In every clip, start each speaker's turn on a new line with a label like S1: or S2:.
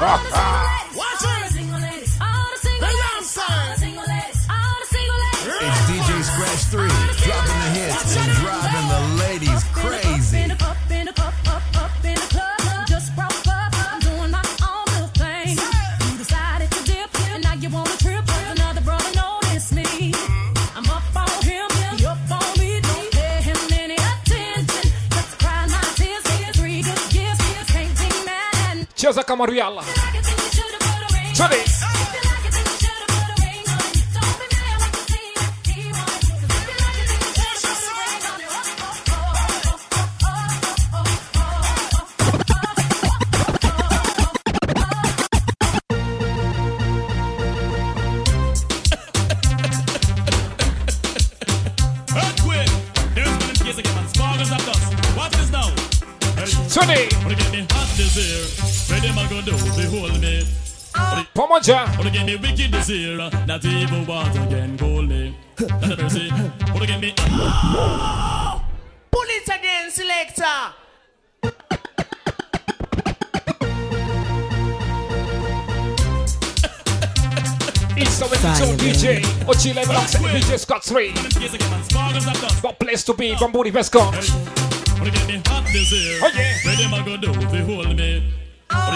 S1: Ha, ha.
S2: Cheza kama Riala. Twende. Pamoja.
S3: Wanna get me wicked this year. Not even once again, call me. Not a mercy. Wanna me.
S4: Pull it again, selector.
S2: It's the Winter DJ. Ochi level alongside DJ Scott 3.
S3: Case again, man. Sparkles of dust.
S2: What place to be from Booty Vescon.
S3: Wanna get me hot this year.
S2: Oh,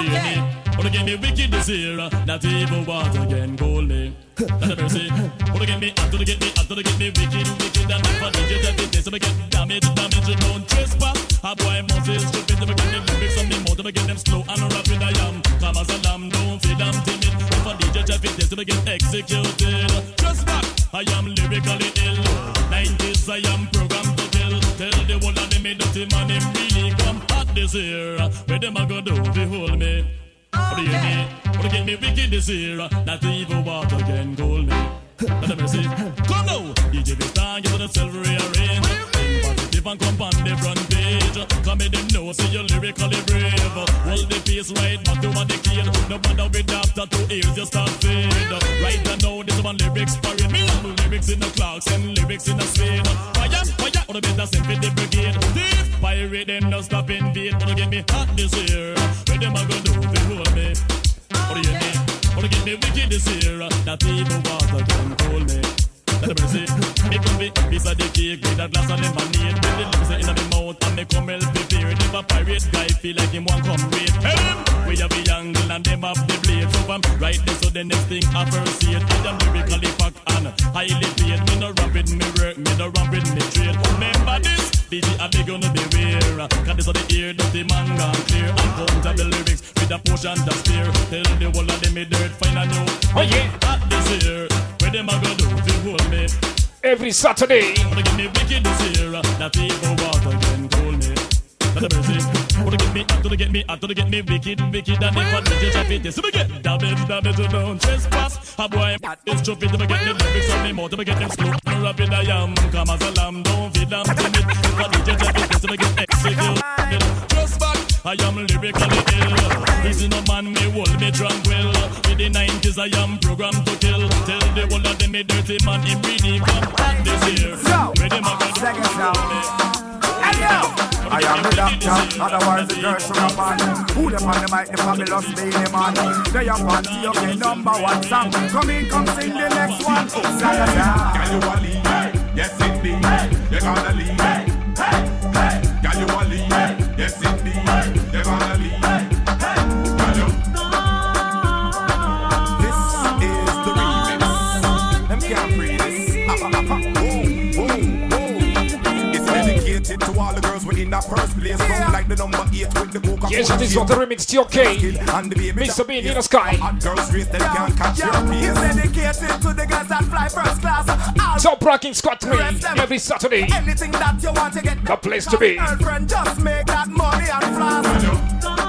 S2: yeah.
S3: Where them a go do? Behold me. What do you mean? Wanna get me wicked this year. Not even once again, me. Not a mercy. Wanna get me hot to get me hot to get me wicked, wicked. And if I need you, that it is. So I get damage, damage. You don't trespass. A boy must is stupid. To get the lyrics on me mouth. To get them slow and rapid. I am. Come as a lamb. Don't feel I'm timid. If I DJ it is. To get executed. Back. I am lyrically ill. 90s I am programmed to kill. Tell the whole of them me dirty man him really come hot this year. Where them a go do behold me? You mean? What get me wicked this year? Not even water can cool me. Not a mercy. Come now, DJ this time you wanna self rearrange. Think positive and come on the front page. Come in them know say you're lyrically brave. Hold the pace right back to one decade. No matter with after two ears you start fade. Right now this one lyrics parade. Me love lyrics in the clocks and lyrics in the spade. Fire, fire, or the better send for the brigade. Thief, pirate them no stop invade. Wanna get me hot this year. Where them a go do you hold me? What do you mean? Wanna get me wicked this year. Not even water can cool me. The mercy. Me come be piece of the cake with a glass of lemonade. With the lips in my mouth and me come help prepared. If a pirate guy feel like him want come raid. Tell him we have a angle and them have the blade. So I'm right there so the next thing I first see it. I am lyrically packed and highly paid. Me no rap with me work, me no rap with me trade. Remember this? DJ I be gonna beware. Cause this are the ear dirty man gone clear. And count up the lyrics with a potion to spare. Tell the whole of them me dirt find a new.
S2: Oh yeah.
S3: Hot this year. Them a go do to hold me?
S2: Every Saturday.
S3: Wanna give me wicked this year. Not even water can cool me. Not a mercy. Wanna get me, to get me, to get me wicked, wicked, and if I need to chop it, so we get damage, damage, don't trespass. A boy is stupid, to get the lyrics on me more, to get them slow, and rapid I am. Come as a lamb, don't feel I'm timid. If I need to chop it, so we get executed. Just back, I am lyrically ill. Easy no man, me hold me tranquil. In the 90s, I am programmed to kill. Tell the whole of them, me dirty man, him really come back this year. Where them a go do? Eh?
S5: I am the doctor, otherwise the girl should have on Who them on the mic, the fabulous baby man They are party, okay, number one song Come in, come sing the next one Oh, Saga
S6: Can you a lead? Yes indeed. You're gonna lead.
S5: All the girls within that first place Round like the number eight with the coca
S2: Yes, it is what the remix to okay. Mr. Bean in the sky.
S5: Hot girls race, they can't catch your pace
S4: dedicated to the girls that fly first class. All
S2: Top Rocking Squad 3 every Saturday.
S4: Anything that you want to get
S2: The place to be.
S4: girlfriend, just make that money and flash.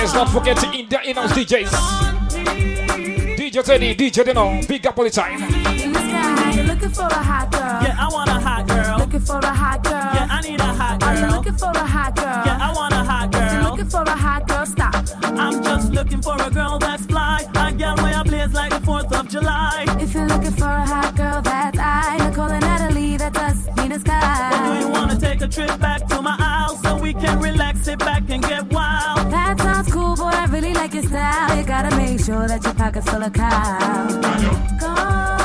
S2: Yes, don't forget to in the in-house DJs. DJ Teddy, DJ Dino, big up all the time.
S7: You're looking for a hot girl.
S8: Yeah, I want a hot girl.
S7: Looking for a hot girl.
S8: Yeah, I need a hot
S7: Are you
S8: girl.
S7: looking for a hot girl?
S8: Yeah, I want a hot
S7: If you're
S8: girl.
S7: looking for a hot girl, stop.
S8: I'm just looking for a girl that's fly. A girl where I blaze like the 4th of July.
S7: If you're looking for a hot the sky.
S9: Or do you wanna take a trip back to my house so we can relax, sit back and get wild?
S1: That sounds cool, but I really like your style. You gotta make sure that your pocket's full of cow.
S2: Go.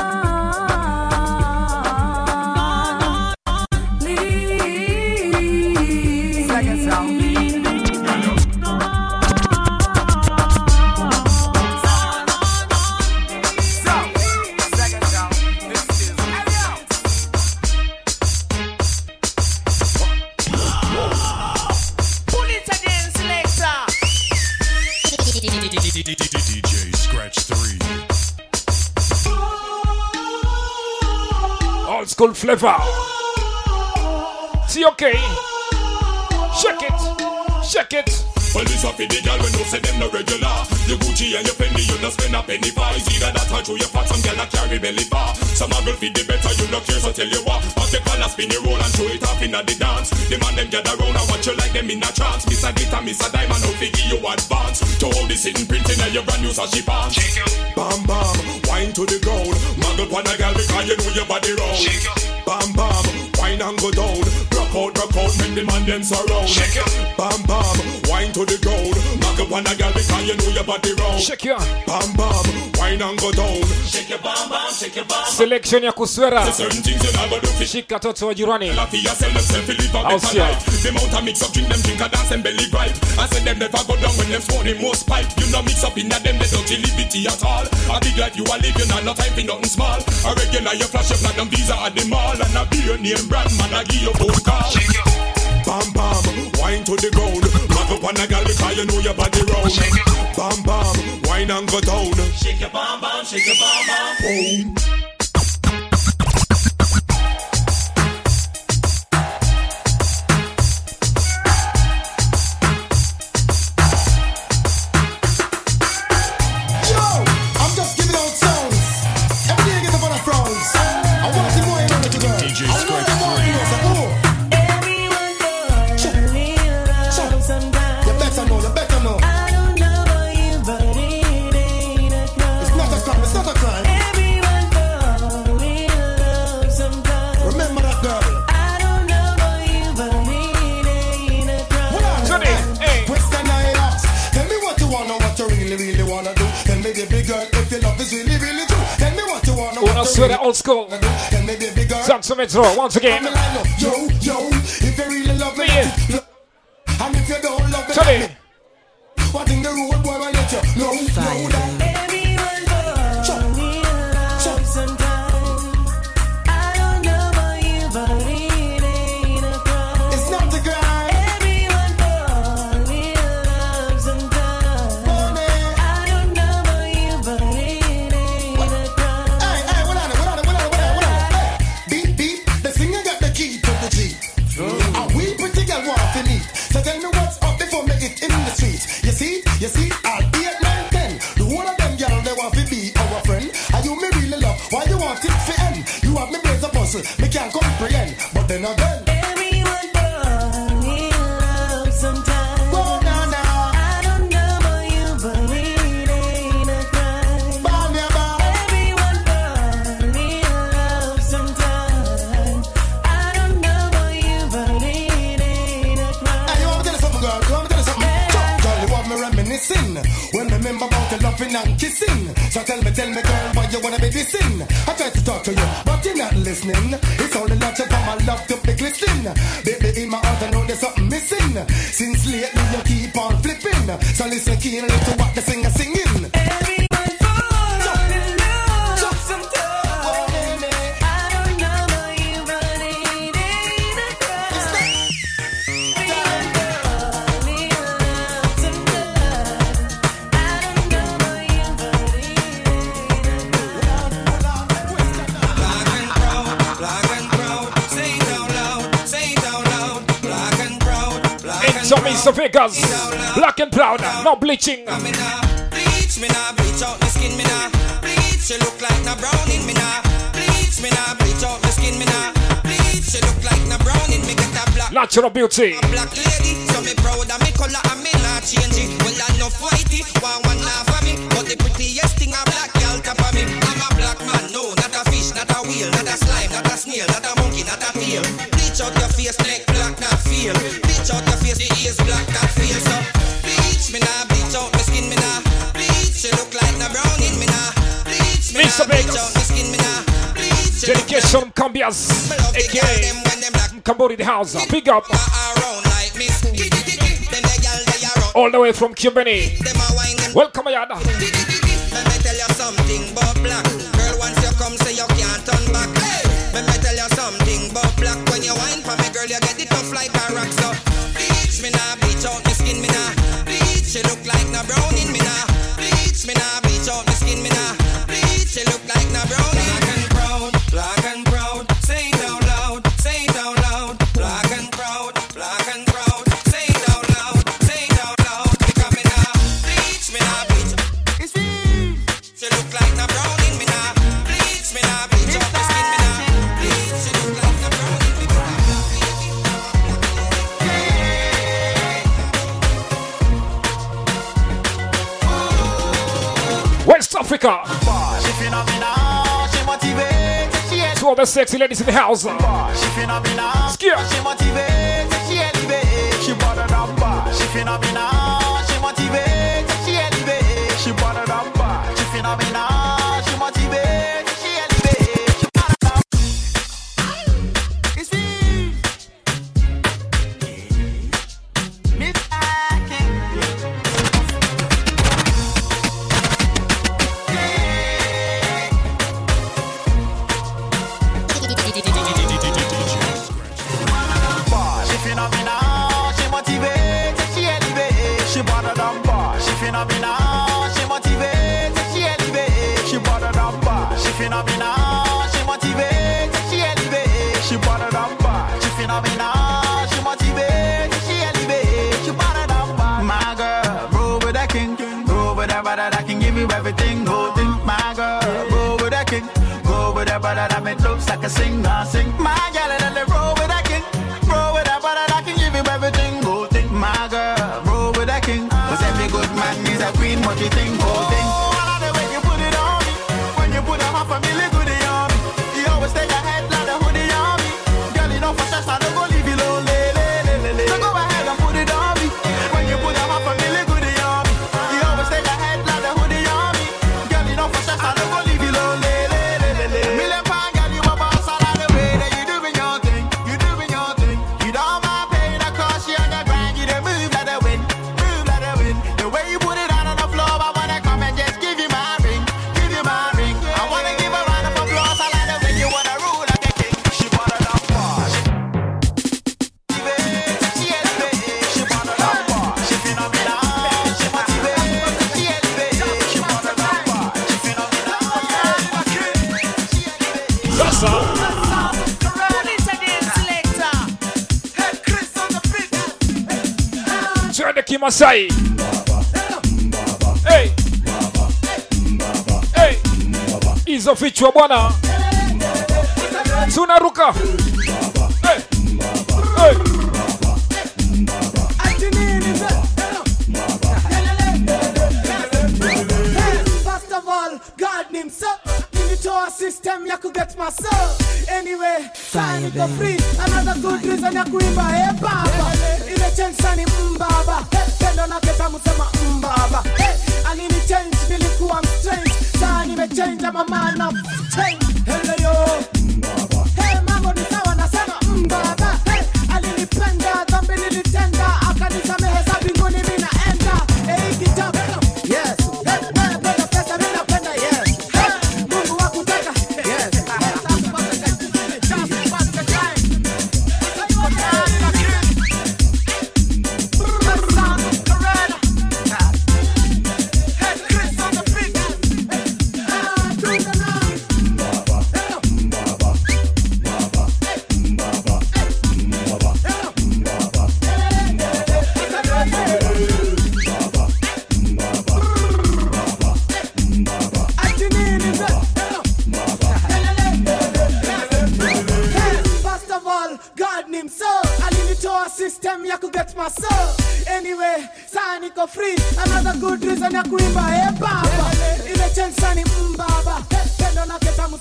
S2: School flavor. See, okay. Shake it. shake it.
S10: Well, this up in the girl when you say them no regular. Your Gucci and your Fendi, you no spend a penny for. It's either that or through your fat, some girl a carry belly bar. Some a girl feed the better, you no care, so tell you what. Pop the collar, spin your roll and throw it off inna the dance. The man them gather round and watch you like them in a trance. Miss a glitter, miss a diamond, no figure you advance. To hold the sitting printing and your brand new sashi pants. Bam bam, wine to the ground. Muggle on a girl because you know your body round. Bam bam, wine and go down. Rock out, rock out, make the man them surround. Bam bam, wine to the ground. Muggle on a girl because you know your body round.
S2: Shake your
S10: Bam bam, wine and go down. Shake your bam bam, shake your bam.
S2: selection ya kuswera.
S10: Certain things you never do fish.
S2: Shika toto wa jirani.
S10: La fille sell themself, live a
S2: I'll
S10: better
S2: see
S10: life. The amount mix up, drink them, drink a dance and belly gripe. I said them never go down when them smoke the most pipe. You know mix up in that them, they don't liberty at all. A big life you are living and no time for nothing small. A regular you flash up like them visa at the mall. And a beer name brand man, I give you phone call. Bam bam, wine to the ground. Mag up on a gal because you know your body round. Bam bam, wine and go down. Shake your bam bam, shake your bam bam. Boom.
S2: Swera
S11: really
S2: old school. Zanzo Metro, once again.
S11: the. Yo, yo, if you really love me, and if you don't love me, what in the road boy will let you know that. Why you for end? You have me brains a puzzle, me can't comprehend. But then again,
S9: Everyone knows we love sometimes.
S11: go na na,
S9: I don't know about you, but it ain't a crime.
S11: bam ya bam.
S9: Everyone knows we love sometimes. I don't know about you, but it ain't a crime.
S11: Hey, you want me tell you something, girl? You want me tell you something? Chuck, girl, you want me reminiscing when me remember about your loving and kissing. So tell me, tell me, girl, To talk to you, but you're not listening. It's only natural for my love to be glistening. Baby, in my heart, I know there's something missing. Since lately, you keep on flipping. So listen keenly to what the singer singing.
S9: Lots figures.
S12: Black and
S2: brown, no bleaching.
S12: Bleach me bleach out my skin me. Bleach you look like me. Bleach me bleach out my skin me. Bleach you look like me get black.
S2: Natural beauty.
S12: A black lady, so me proud of me color and me change it. Well I no fighty, one one me, but the prettiest thing a black girl me. I'm a black man, no, not a fish, not a not a slime, not a snail, not a monkey, not a tail. Bleach out your face black not feel. Bleach out your face Elizabeth.
S13: Dedication from Cambias, aka Cambori the house. Big up. All the way from Cubany. Welcome, Ayada.
S14: Jamaica.
S13: To all the sexy ladies in the house. Skip.
S14: She bought a number. She phenomenal. She motivated. She elevate. She bought a number. She phenomenal. phénoménal, She motivates. She je She élevé, je uh, suis pas de phénoménal, She motivates. She je She élevé, je suis pas. My girl, roll with that king, roll with that brother that can give you everything, whole. My girl, roll with that king, roll with that brother that make looks like a singer, sing. My girl, let it roll with that king, roll with that brother that can give you everything, whole. My girl, roll with that king, cause every good man is a queen, what you think?
S13: Masai. Hey. Hey. Hizo fichwa bwana, tunaruka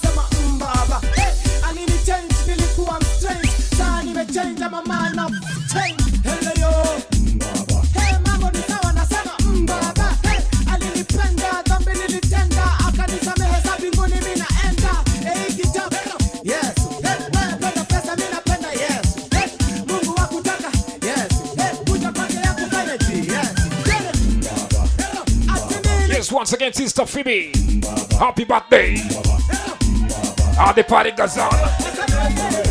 S15: kama mbaba hey, anini change nilikuwa mstrange saa nimechange ama man of change. Hello mbaba hey, mambo ni sawa na sana mbaba hey, alinipenda dhambi nilitenda. Akanisamehe za mbinguni mi naenda. Hey, kitabu yesu. Hey, napenda pesa mi napenda yesu. Hey, mungu wa kutaka. Yesu. Hey, kuja kwake ya kufanya ji yesu. Yes,
S2: once again, Sister Phoebe. Happy birthday. How the party goes on.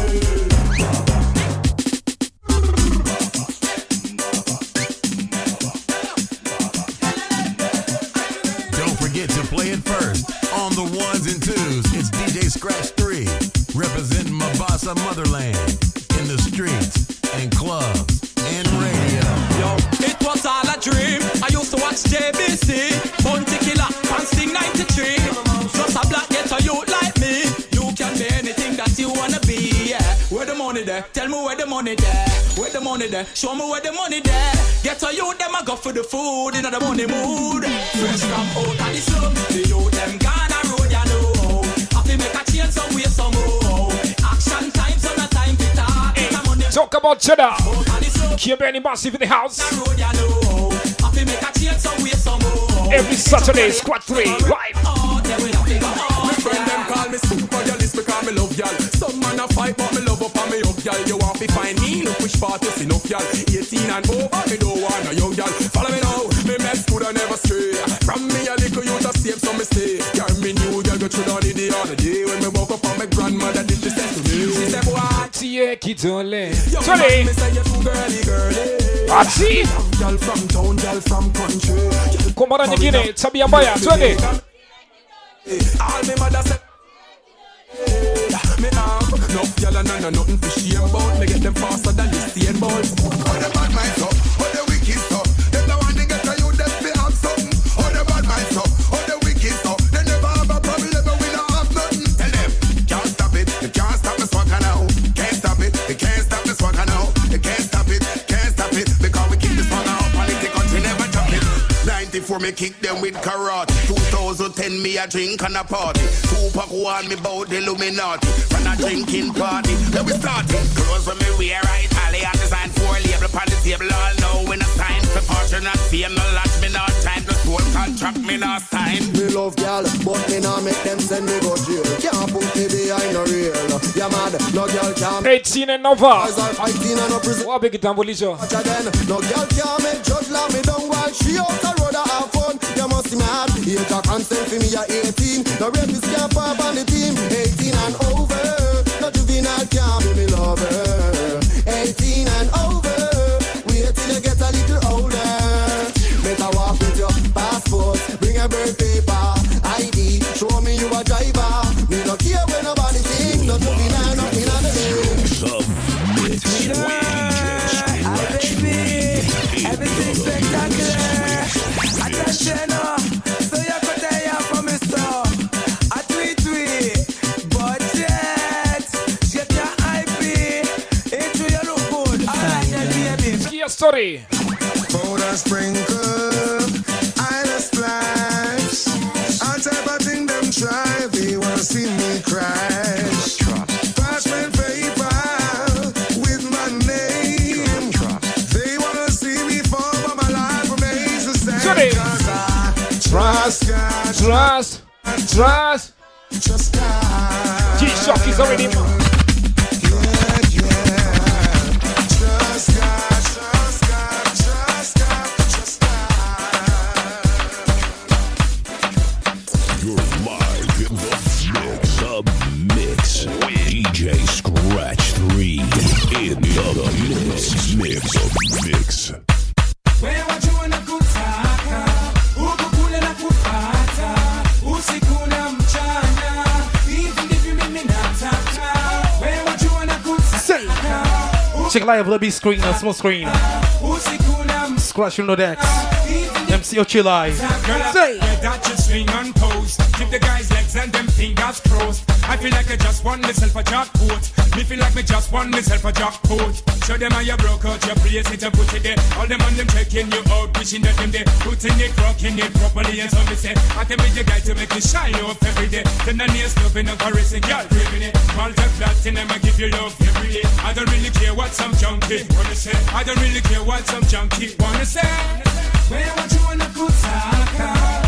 S16: Show me where the money there. Ghetto youth them a go for the food in the money mood. Fresh from out of the slum, the youth them gone a road you know. Happy make a change some way somehow. Action time, so no time to talk. It's a money
S2: Talk about cheddar. Keep any massive in the house. Every Saturday, Squad 3, live.
S10: Oh, My friend them call me super girlist because me love y'all. Some man a fight but me love up and me up y'all. You want to find me? Look which part is enough y'all. 18 and over, me don't want a young y'all. Follow me now, me mess good and never stray. From me a little you just save some mistake. Yeah, me new girl go through the the other day when me woke up and my grandmother did she say to me. She said, "What?"
S2: Tie eh, kitole.
S10: Yo,
S2: Sorry.
S10: me say you too girly, girly.
S2: Ati.
S10: Girl from town, girl from country.
S2: Komara nyingine, tabia mbaya, twende.
S10: All me mother said. Gyal and no nothing for shame about. Me get them faster than the stain balls.
S17: 94 me kick them with karate. 2010 me a drink and a party. Tupac warn me about the Illuminati. From a drinking party, then we started. Clothes when me wear right, Italian design four label upon the table. All know when it's time for fortune and fame. No lot me not time to school contract me not sign.
S11: Me love girl, but me nah make them send me go jail. Can't put me behind a rail. Yeah mad, no girl can
S2: 18 and over.
S11: Eyes are fighting and no prison.
S2: Wapi kitambulisho?
S11: Watch again. No girl can make judge love me down while she out the road a have fun. You must be mad. Age a consent for me a 18. No rapist can't pop on the team. 18 The
S18: big screen, a small screen.
S19: usiku na mchana.
S18: Scratch on the decks. MC Ochi live. Say.
S19: That just swing and pose. Keep the guys' legs and them fingers crossed. I feel like I just won myself a jackpot. Me feel like me just won myself a jackpot. Show them how you broke out your place it and put it there. All them on them checking you out, wishing that them there. Putting it, rocking it properly and so me say. I can be the guy to make you shine off every day. Then the nails loving and caressing, girl, craving it. Multi platinum, I give you love every day. I don't really care what some junkie wanna say. I don't really care what some junkie wanna say. Wewe wajua na kutaka huku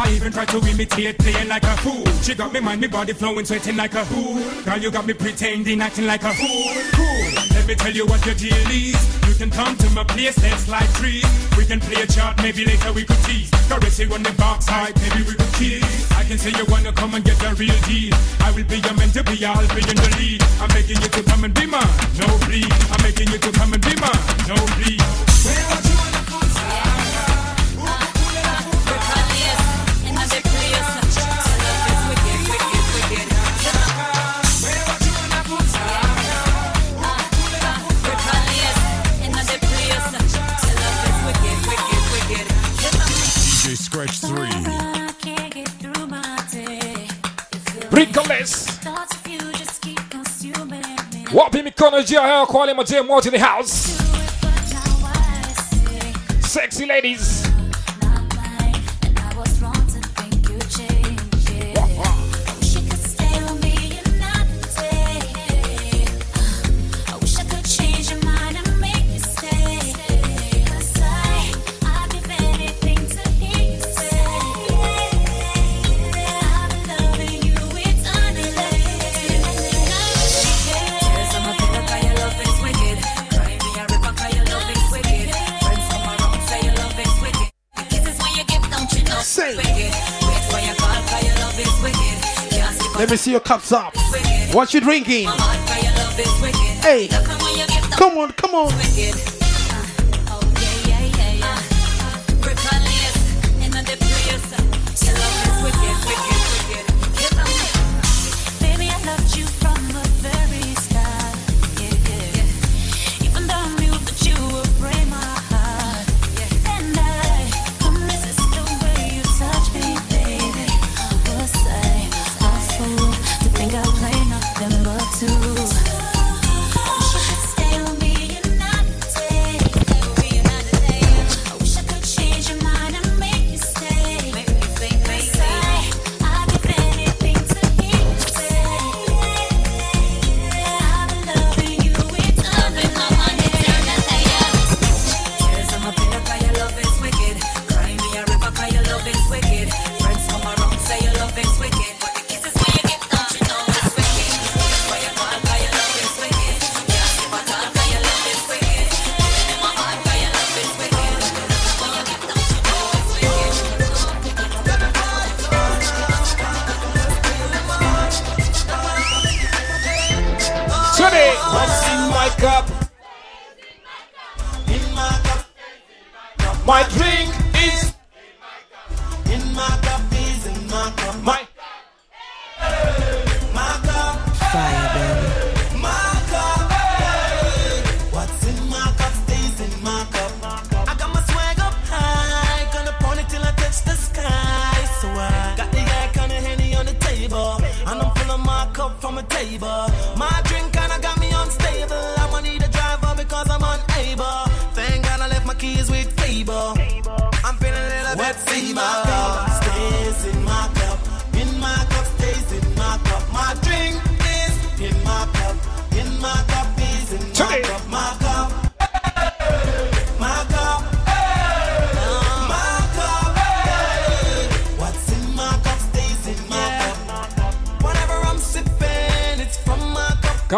S19: I even try to imitate playing like a fool. She got me mind, me body flowing, sweating like a fool. Girl, you got me pretending, acting like a fool. Cool. Let me tell you what your deal is. You can come to my place, let's like trees. We can play a chart, maybe later we could tease. Caress you on the box side, maybe we could kiss. I can say you wanna come and get a real deal. I will be your man to be, I'll be in the lead. I'm making you to come and be mine, no please. I'm making you to come and be mine, no
S20: please. Gonna GRL, call him a J Mort in the house. Sexy ladies.
S9: see your cups up. What you drinking? Hey, come on, come on.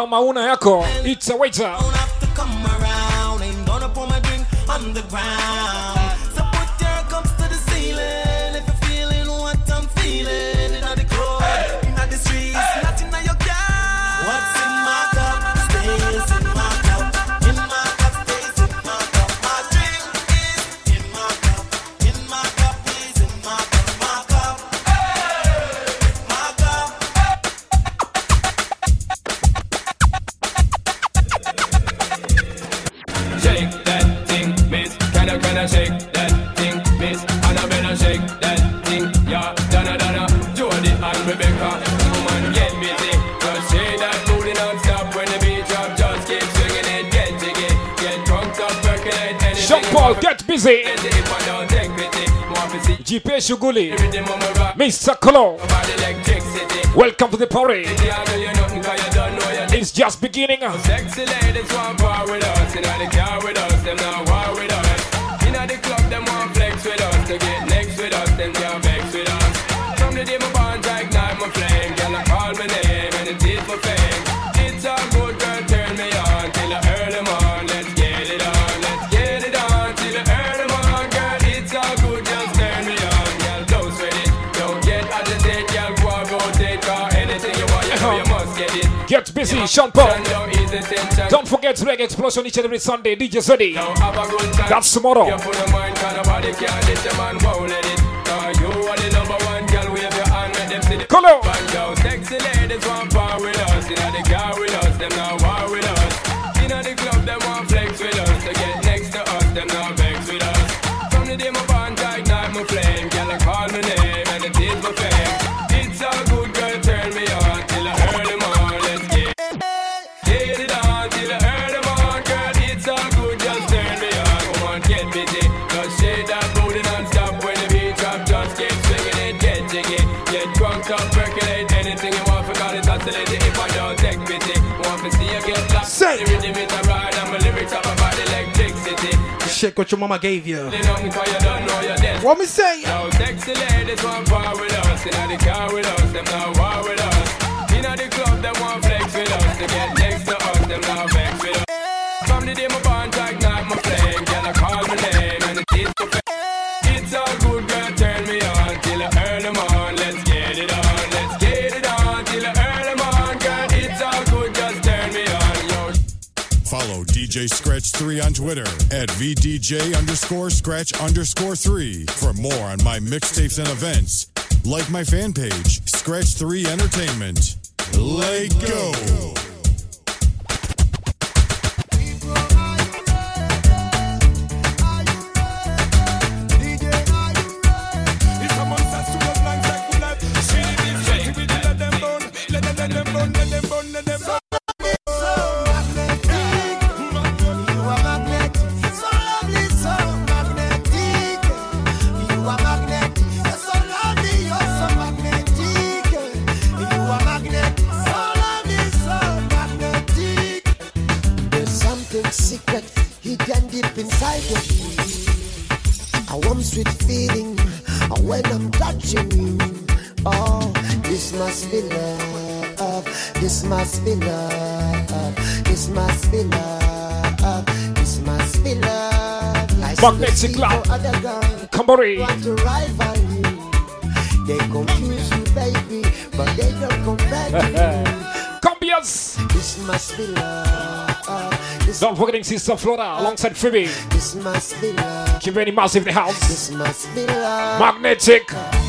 S20: kama una yako eh, it's a waiter.
S21: busy.
S20: GP Shuguli, Mr. Cologne. Welcome to the party. It's just beginning.
S21: Sexy ladies want with us. You know, they care with us. Them not war with us. You know, the club, them want flex with us. To get
S2: busy, Sean Paul. Don't forget Reggae Explosion each and every Sunday, DJ Zeddy. That's tomorrow. On
S21: Color.
S18: check what your mama gave you. What me say?
S21: Yo, sexy ladies want power with us. The car with us, not war with us. Scratch3 on
S22: Twitter at VDJ underscore scratch underscore 3 for more on my mixtapes and events. Like my fan page, Scratch3 Entertainment. Let go.
S2: Magnetic Lab.
S23: They confuse you, baby, but they don't come
S2: back.
S23: This must be love.
S2: Don't forgetting Sister Flora alongside Phoebe.
S23: This must be love.
S2: Massive in the house.
S23: This must be love.
S2: Magnetic.
S23: Fire.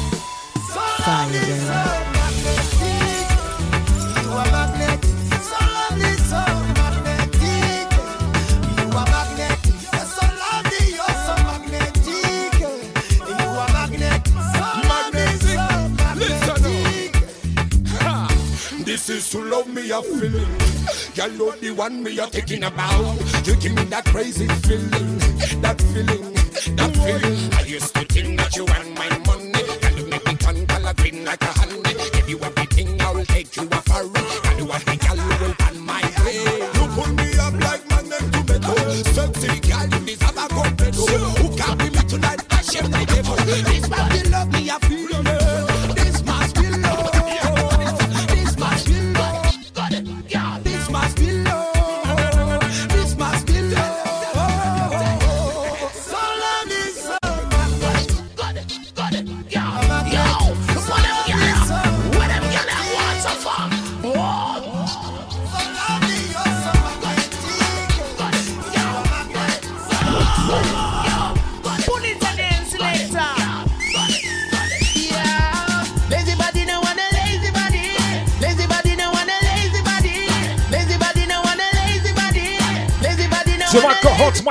S4: to love me a feeling. Your love the one me you're thinking about. You give me that crazy feeling, that feeling, that feeling. I used to think that you want my money. You make me turn color green like a honey.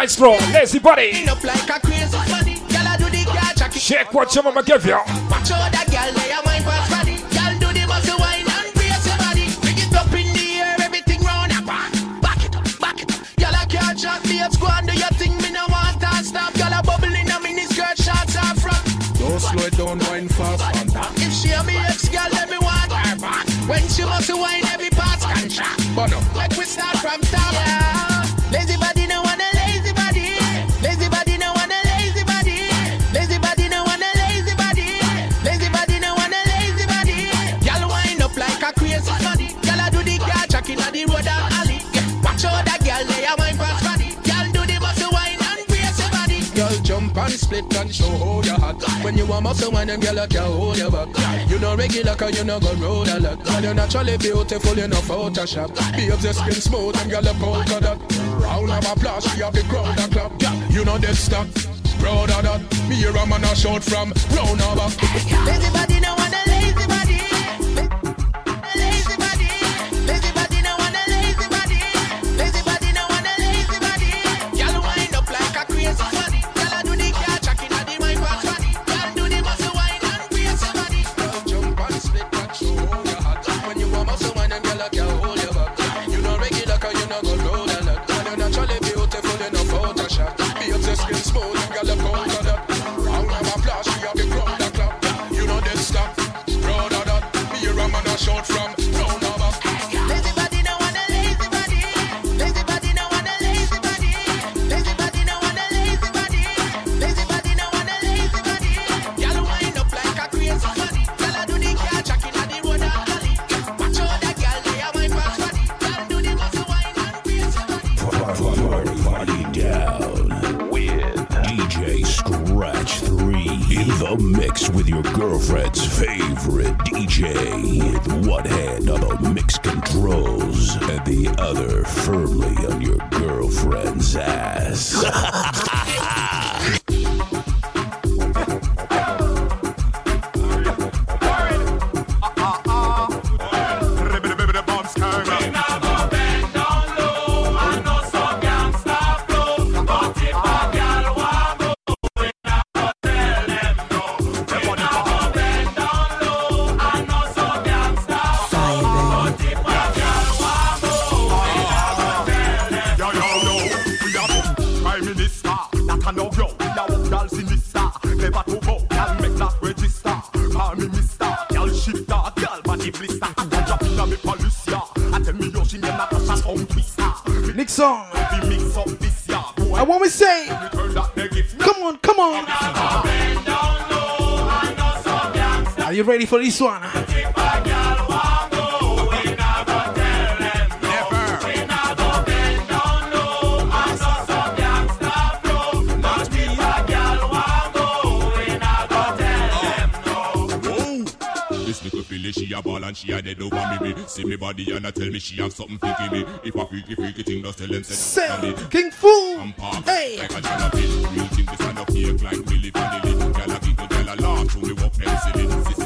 S8: quite strong. Lazy body.
S2: Shake what your mama give you.
S24: split can show how you hot. When you warm up, someone them girl can hold you
S25: back.
S24: You know regular cause you know go roll a lot. And you naturally beautiful, you know Photoshop. Be up the skin smooth them girl a polka dot. Round of applause, we have the crowd a clap. You know dead stop. Proud of that. Me hear a man a shout from round
S26: of Everybody for this one.
S10: she a ball and she a dead over me. me. See me body and I tell me she have something freaky me. If a freaky freaky thing does tell them say.
S26: me. King fool.
S10: I'm parked hey. like a jalapeño. Real thing to stand up here like Milli Vanilli. Gyal a giggle, laugh, show me
S25: what them
S16: silly.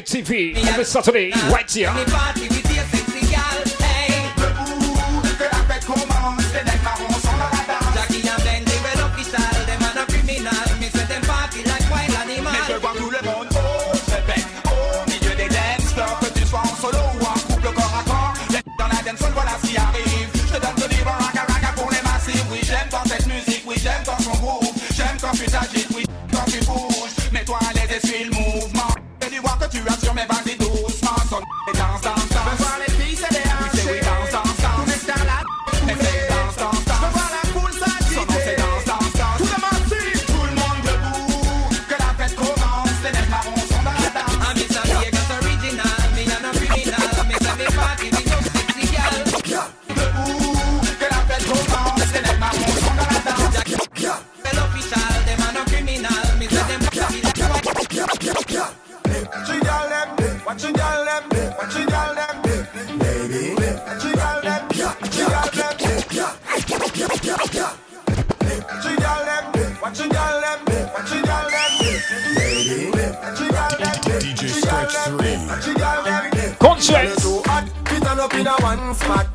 S16: Street TV every Saturday right here.
S11: A one spot.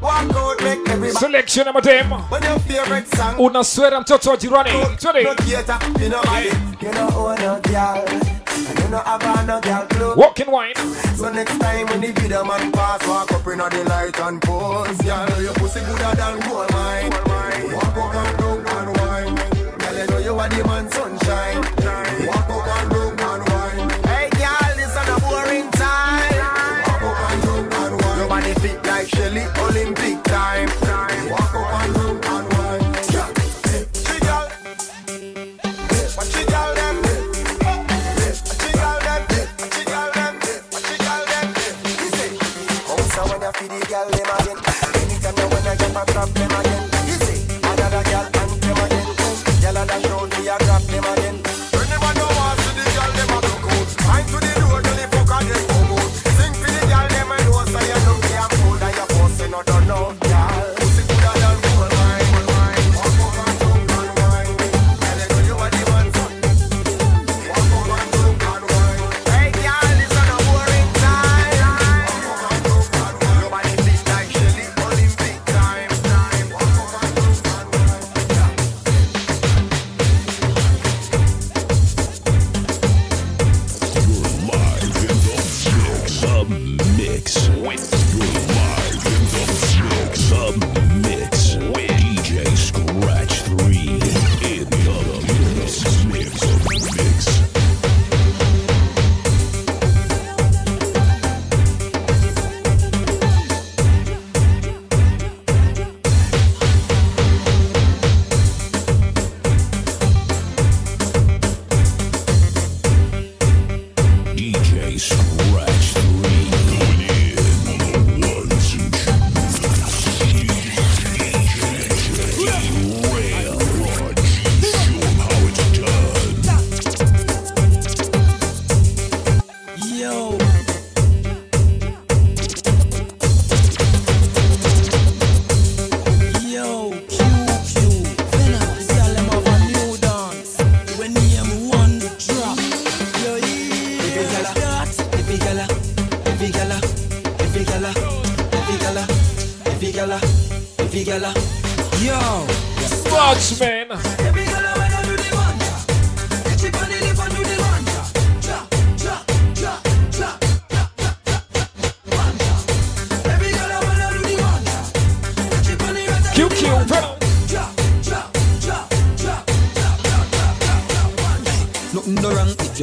S11: Walk out, make everybody.
S2: Selection ama dem.
S11: When your favorite song.
S2: Unaswera mtoto wa jirani. Twende.
S11: No theater, you know. You know own girl. You know have no girl club.
S2: Walk and wine.
S11: So next time when the video man pass, walk up in the light and pose. Girl, your pussy gooder than gold mine. Walk up and down and wine. Girl, you know you are the man sunshine.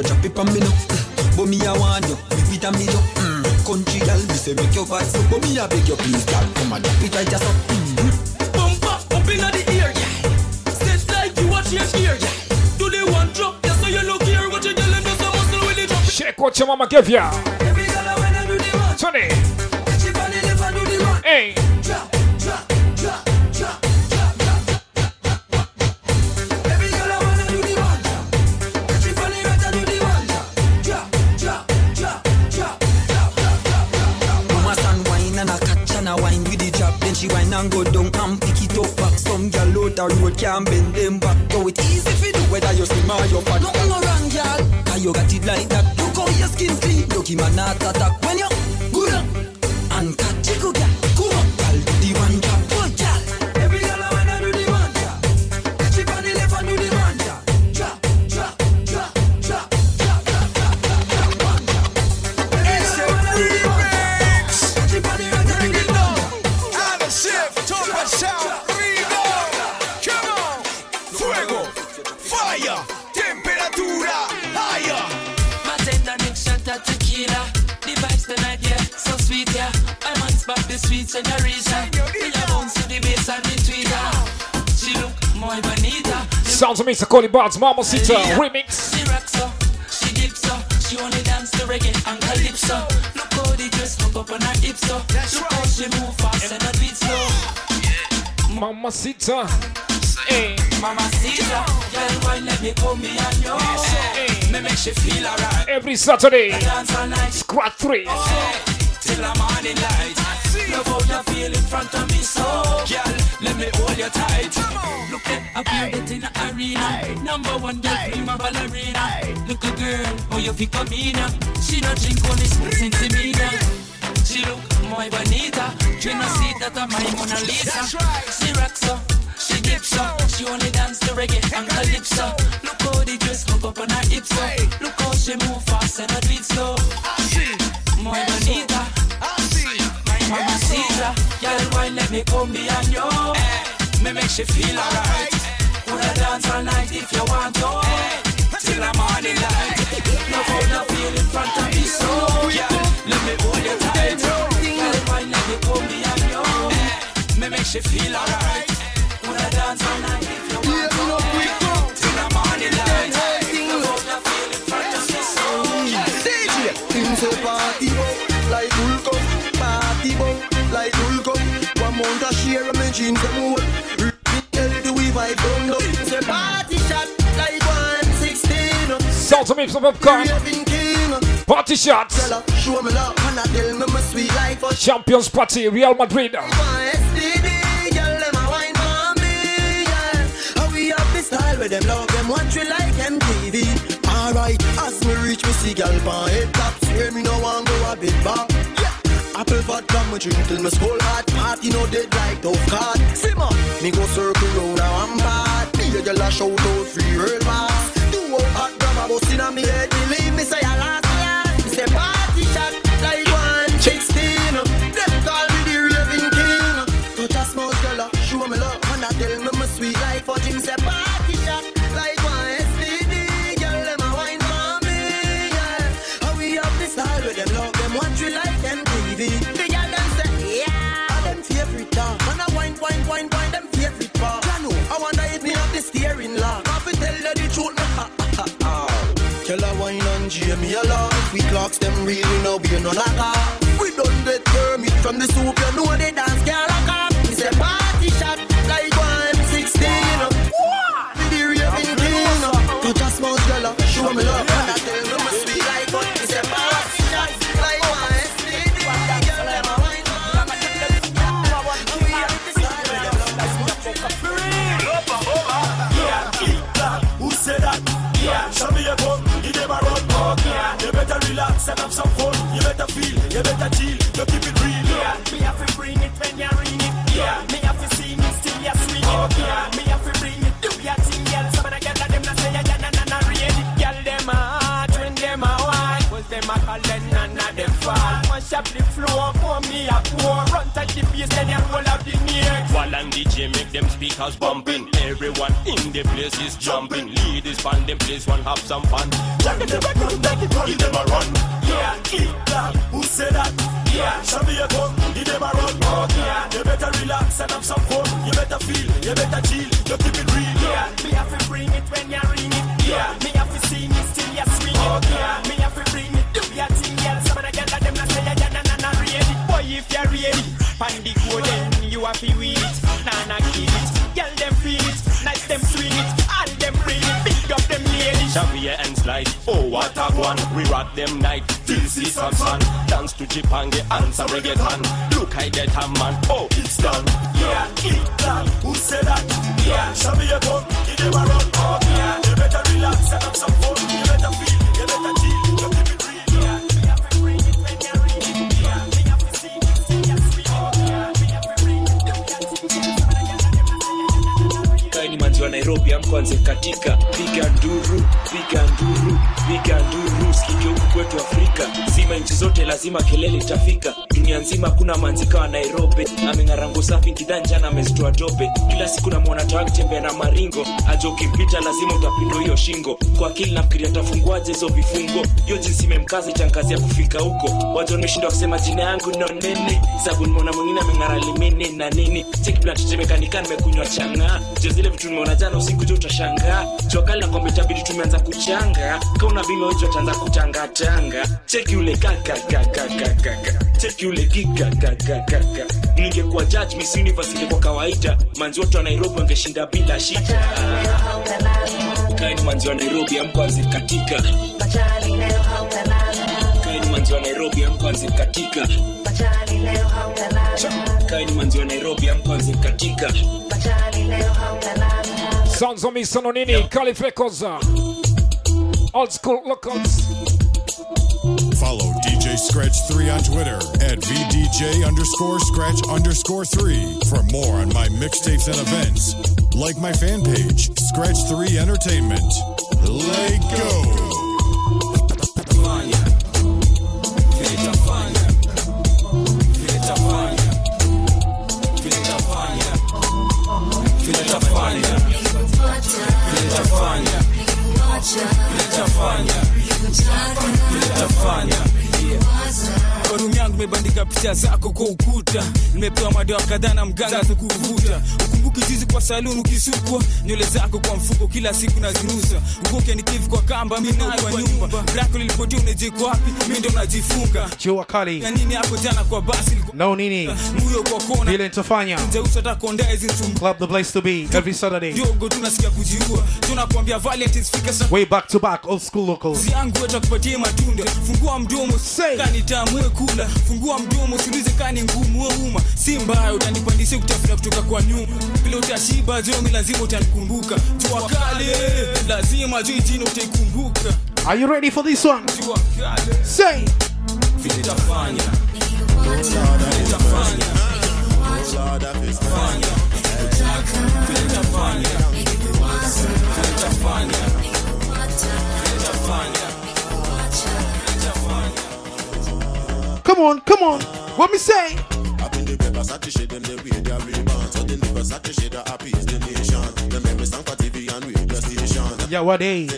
S11: You drop
S27: it on
S28: me now. Mm. But me I want you, it on me up. Mm. Country girl, me say make your bad so. But me I beg you please, girl, come and drop it right just up. Mm.
S27: Bumper up inna the ear, yeah. Set like you watch your ear, yeah. Do the one drop, yeah, so you look here. What you tell them just a muscle with the drop.
S2: Check what your mama give ya.
S27: The
S28: road can't bend them back. Go it easy if you do whether you slim or you fat. Nothing no wrong, girl. Cause you got it like that. Look how your skin clean. Lucky man not attack when you
S2: Sounds of Mr. Cody Bards, Mamacita remix.
S29: She rocks so, she dips so. She only dance to reggae and calypso. Look how the dress hook up on her hips so. Look how she move fast and her beat slow.
S2: Mamacita. Hey.
S29: Mamacita, girl, why let me come me and you? Hey. Me make she feel alright.
S2: Every Saturday.
S29: Dance all night.
S2: Squad 3.
S29: till the morning light. Love how you feel in front of me, so girl, let me hold you tight. Look at here, it in the arena. Number one girl, prima ballerina. Look a girl, oh you fi come in. She not drink only and demeanor. She look muy bonita. You know see that I'm my Mona Lisa. She rocks up, she dips up. She only dance to reggae and calypso. Look how the dress hook up on her hips up. Look how she move fast and I do it slow. Muy bonita. Mamacita. Girl, why let me come behind you? Me make she feel alright. Wanna dance all night if you want to. Till the morning light. Love how you feel in front of me, so girl, let me hold you tight. Girl, why let me come behind you? Me make she feel alright. Wanna dance all night if you want to. Till the morning light. Love how you feel in front of me, so
S23: DJ, him say party like Hulk jeans old Tell the we vibe down low Him say party shot, like 116
S2: Sounds of me some popcorn. Party shots.
S23: Show me love, and I tell me my sweet life for
S2: Champions Party, Real Madrid.
S23: STD, girl, them a wine for me, yeah. How we have this style with them love them watch we like MTV. Alright, as me reach me see pan head tops, hear me no one go a bit back. Apple vodka me drink till me skull hot, party no dead like tough card. Simmer, me go circle round now I'm bad. Be a girl a shout out free world boss. Do out hot grab a bus inna me head, believe me say I last Girl a wine and Jamie a. If we clocks them really know we no lager. We done get permit from the soup, you know they dance girl
S30: and have some fun. You better feel, you better chill, you keep it real. Yeah, me have to bring it when you ring it. Yeah, me have to see me still you swing it. Yeah, me have to bring it, do your thing, girl. Some of the girls them not say yeah, nah, nah, nah, read it. Girl, them a hot when them a. Cause them a call them none of them fall. Mash up the floor, pour me a pour. Run touch the bass, then you roll out the neck.
S28: While and DJ make them speakers bumping. Everyone in the place is jumping. Ladies fan them place one have some fun. Jack them a run, give them a run.
S30: Yeah, keep that. Who said that? Yeah, show me your gun, give them a run. Yeah, you better relax and have some fun. You better feel, you better chill, you keep it real. Yeah, me have to bring it when you ring it. Yeah, me have to see me still you swing it. Yeah, if you're ready, pan the golden, you have to win it. Nah, kill it. Girl, them feel it, nice them swing it, all them bring it, big up them ladies.
S28: Shavia and slide, oh what a one We rock them night, till see some sun Dance to Jipange, answer reggaeton Look I get a man, oh it's done
S30: Yeah, keep that. Who said that? Yeah, show me your gun, give them a run. Oh, yeah, you better relax and have some fun.
S31: Amkwanze katika piga nduru piga nduru piga nduru. Sikike huku kwetu afrika zima nchi zote lazima kelele itafika dunia nzima kuna manzika wa nairobi. Ameng'arango safi kidanjana amezitoa dope kila siku namwona tawa akitembea na maringo. Aje ukipita lazima utapindua hiyo shingo. Kwa akili nafikiria tafunguaje hizo vifungo? Hiyo jinsi imemkaza itankazi ya kufika huko. Watu wameshindwa kusema jina yangu no nene sababu nimeona mwingine ameng'ara limini na nini. Chekiblatetemekanika nimekunywa chang'aa je zile vitu nimeona jana usiku jo utashangaa jokali na kwamba itabidi tumeanza kuchanga. Kauna vilo hicho ataanza kutangatanga cheki ule kakakakakaka cheki ule kikakakakaka ningekuwa judge miss universe ingekuwa kawaida manzi wote wa nairobi wangeshinda bila shida. Kaini manzi wa nairobi amkwanzi katika kaini manzi wa nairobi amkwanze katika kaini manzi wa nairobi amkwanze katika
S2: Sanzo misano nini? Kali Records. Old school locals.
S22: Follow DJ Scratch 3 on Twitter at VDJ underscore scratch underscore 3 for more on my mixtapes and events. Like my fan page, Scratch 3 Entertainment. Let go.
S16: Kwa room yangu nimebandika picha zako kwa ukuta. Nimepewa madawa kadhaa na mganga kukuvuta ukumbuki zizi kwa saluni ukisukwa. Nywele zako kwa mfuko kila siku nazirusa ukoke nikivu kwa kamba mi nayo kwa nyumba. Brako lilipotia unajiko wapi? Mi ndo najifunga.
S18: Jua kali.
S16: ya nini hapo jana kwa basi
S18: No nini.
S16: Ah, muyo kwa kona.
S18: Vile nitafanya.
S16: Jeusi hata konda hizi nsumbu
S18: Club the place to be every Saturday.
S16: dogo tunasikia kujiua tunakwambia valentines fika
S18: Way back to back, old school locals.
S16: yangu matunda. Fungua mdomo kani tamu we kula. Fungua mdomo usiulize kani ngumu. We uma si mbaya utanipandisha kutafuta kutoka kwa nyuma. Vile utashiba jomi lazima utanikumbuka. Jua kale lazima juu jina utaikumbuka.
S18: Are you ready for this one? Say.
S16: vile tafanya vile tafanya vile
S18: Come on, come on. What me say?
S32: Up in the Versace shade, them the way they rebound. So the Versace shade that appease the nation. Them make me for TV and radio station.
S18: Yeah, what?
S32: And.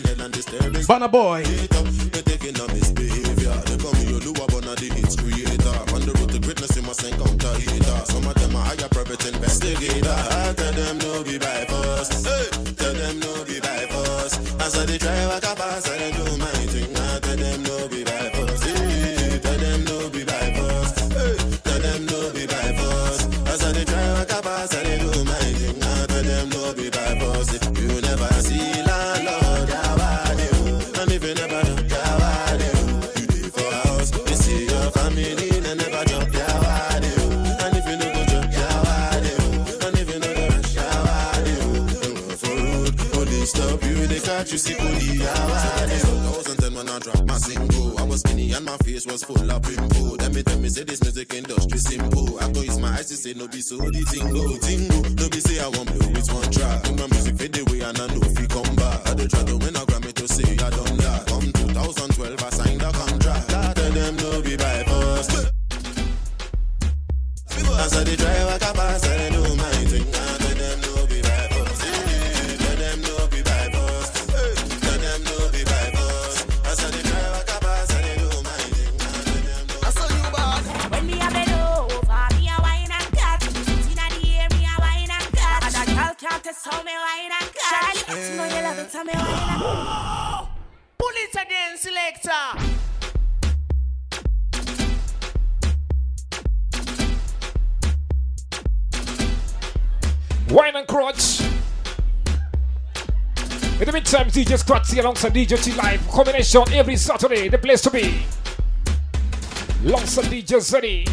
S18: Banner boy.
S32: They taking a misbehavior. They call me Oluwa, but not the hits creator. On the road to greatness, you must encounter hater. Some of them are higher private investigator. I tell them no be by force. Hey, tell them no be by force. As I they try walk up, as I do say no be so the tingle, tingle. No be say I want blow with one track. My music fade away and I know
S2: alongside DJ T Live. Combination every Saturday. The place to be. Alongside DJ Zeddy.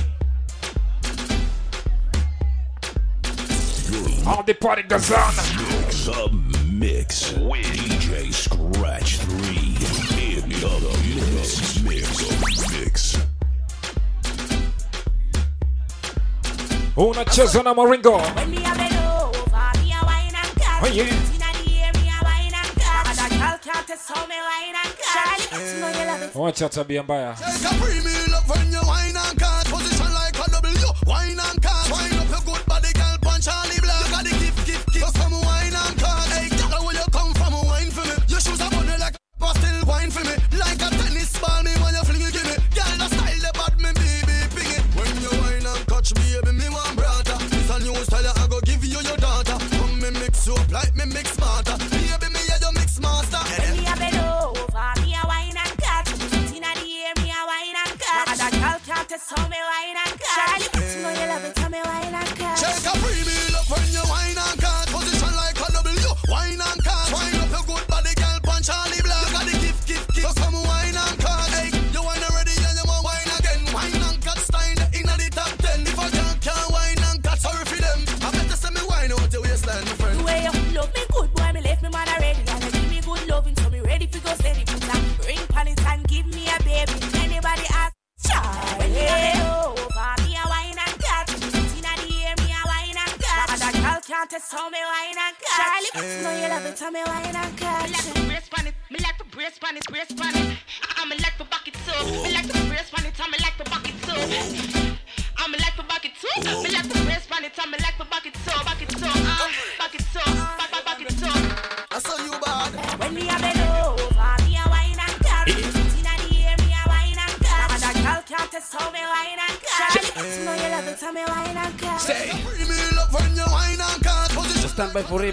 S2: All the party goes on.
S26: The mix with DJ Scratch 3 in the mix. Mix. Mix.
S2: Unacheza na Maringo.
S33: When me know you love it.
S2: Wacha tabia mbaya.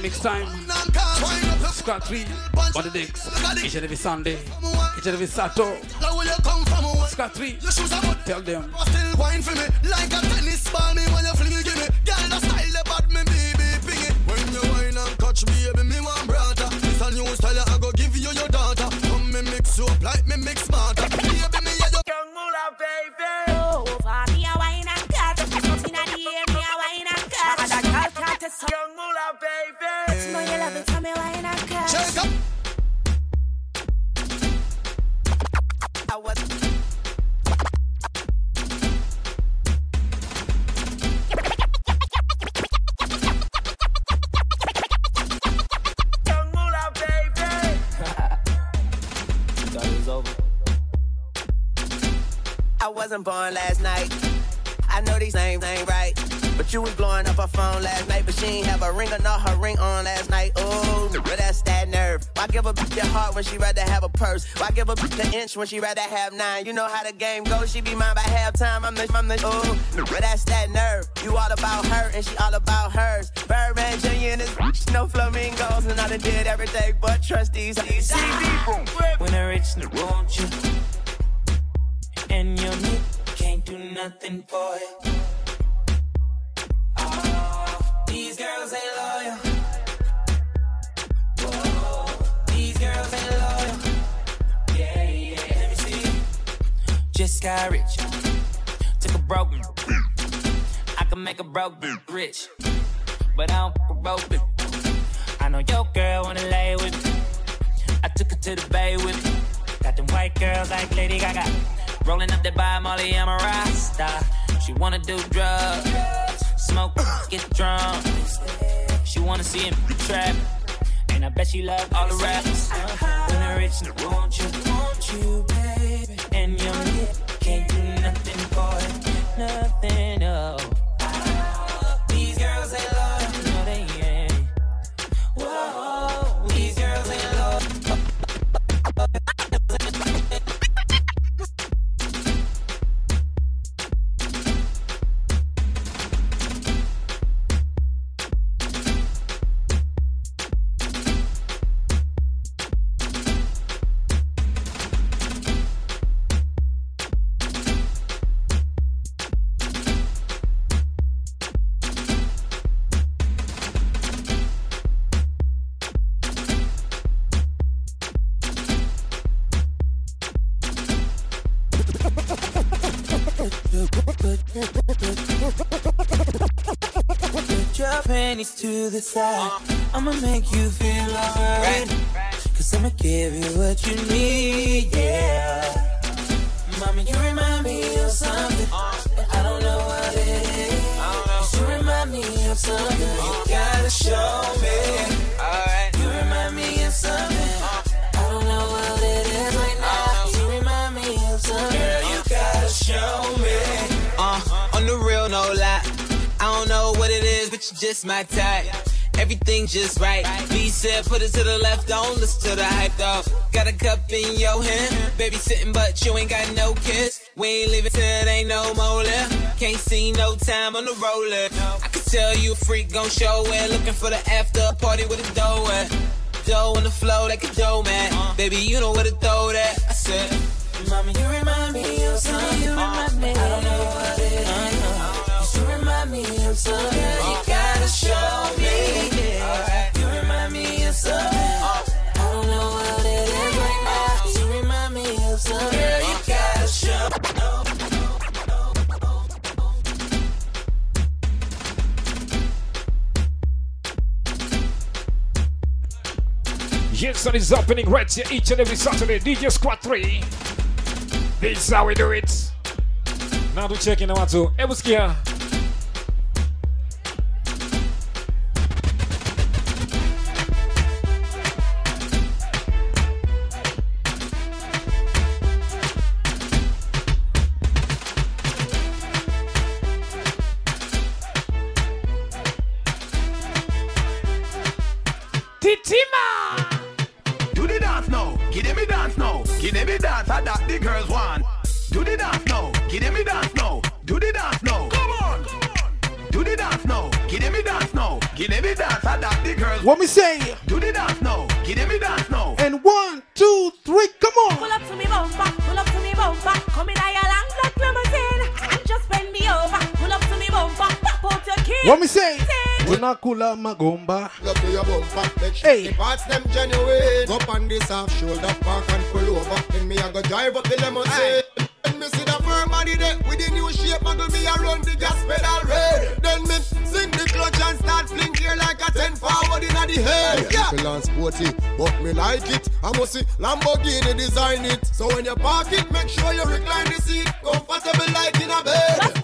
S18: Remix time. Scott 3 on the decks. Each and every Sunday. Each and every Saturday. Scott 3.
S28: Your shoes are mud.
S18: Tell them.
S28: Still wine for me like a tennis ball. Me when you when
S34: she rather have nine? You know how the game goes. She be mine by halftime. I'm the, I'm the, oh, but that's that nerve. You all about her and she all about hers. Birdman Jr. and his no flamingos, and I done did everything but trust these.
S9: Bitch But I don't broke I know your girl wanna lay with me I took her to the bay with me. Got them white girls like Lady Gaga. Rolling up that by Molly, I'm a Rasta. She wanna do side. I'ma make you feel alright. Cause I'ma give you what you need, yeah. Mama, you remind me of something. I don't know what it is. You remind me of something. You gotta show me. You remind me of something. I don't know what it is right now. You remind me of something. Girl, you gotta show me.
S35: Uh, on the real, no lie. I don't know what it is, but you just my type. Everything just right. B said, put it to the left, don't listen to the hype, though. Got a cup in your hand, baby sitting, but you ain't got no kiss. We ain't leaving till it ain't no more left. Can't see no time on the roller. I can tell you a freak gon' show it. Looking for the after party with a dough at. Dough on the flow like a dough man. Baby, you know where to throw that. I said,
S9: Mama, you remind me of something. You remind me. I don't know what it is. You remind me of something.
S2: Yes, sun is happening right here each and every Saturday. DJ Scratch 3. This is how we do it. Now to check in watu. Hebu sikia.
S18: What me say? Unakula magomba.
S36: Love to your bumper, make sure
S18: Hey.
S36: the parts them genuine. Up on this half shoulder park and pull over. Then me I go drive up the limousine. Then me see the firm body there with the new shape, muggle me around the gas pedal red. Then me sing the clutch and start fling gear like a ten forward in the head. Yeah. People and sporty, but me like it. I must see Lamborghini design it. So when you park it, make sure you recline the seat, comfortable like in a bed.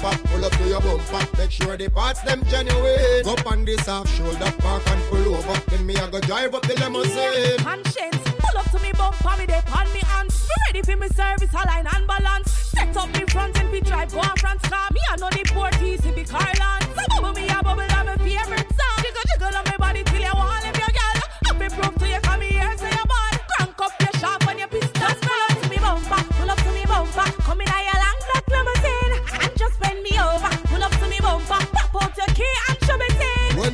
S33: Bumper, pull up to your
S36: bumper, make sure the parts them genuine. Up on this half shoulder park and pull over. Then me I go drive up the limousine.
S33: Conscience, pull up to me bumper, me dey on me hands. Me ready for me service, align and balance. Set up me front and be drive go on France car. Me I know the port easy be Carland. So bubble me a bubble that my favorite song. Jiggle jiggle on me body till you want live your girl. Happy proof to you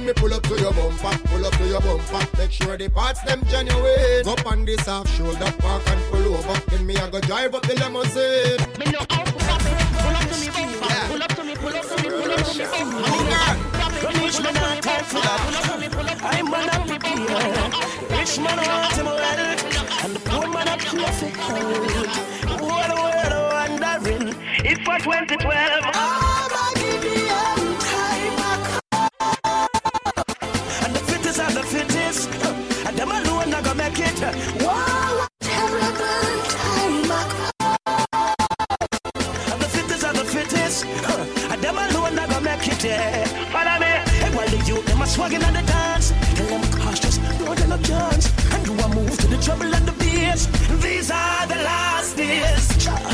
S36: When me pull up to your bumper, pull up to your bumper, make sure the parts them genuine. Up on this half shoulder park and pull over. Then me I go drive up the limousine.
S33: Me know how to pop it. Pull up to me bumper, pull up to me, pull up to me, pull up to me bumper. Pop it, pull up to me bumper, pull up to me, pull up to me,
S37: I'm
S33: pull
S37: man
S33: up
S37: up
S33: to me
S37: with
S33: bumper.
S37: Rich man want him well, and the poor man up traffic. What a world wondering. If for 2012, and are fittest, and them alone are gonna make it. Wow, terrible time. And the fittest are the fittest, and them alone are gonna make it. Yeah. Follow me. Hey, while the youth them are swagging on the dance, tell them cautious, no they no chance, and do a move to the trouble and the bass. These are the last days.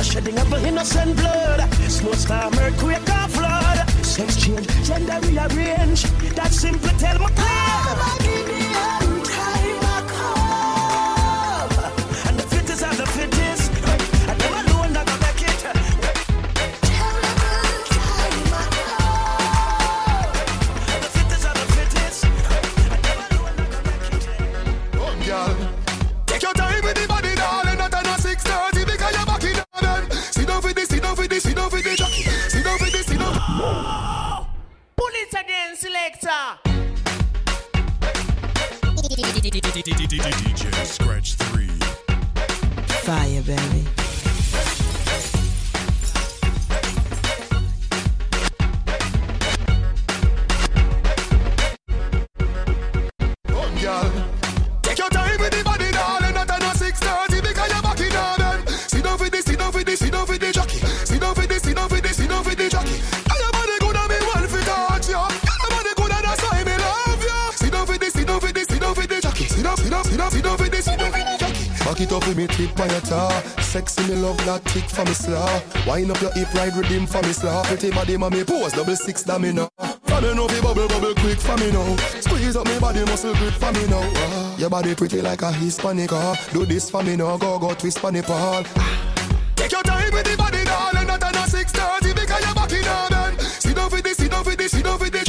S37: Shedding of innocent blood, slow storm, earthquake, or flood. Sex change, gender rearrange. That simply tell my And again, selector.
S22: DJ Scratch 3.
S38: Fire, baby.
S36: With me tip by your tar. Sexy me love that tick for me slaw. Wind up your hip ride redeem for me slaw. Pretty body mommy pose double six that me know. For me know fi bubble bubble quick for me now. Squeeze up me body muscle grip for me now. Ah, Your body pretty like a Hispanic. ah. Do this for me now. Go go twist for me Paul. Take your time with the body, darling. Not another 6:30 because you're back in. Sit down for this, down for this, down for this,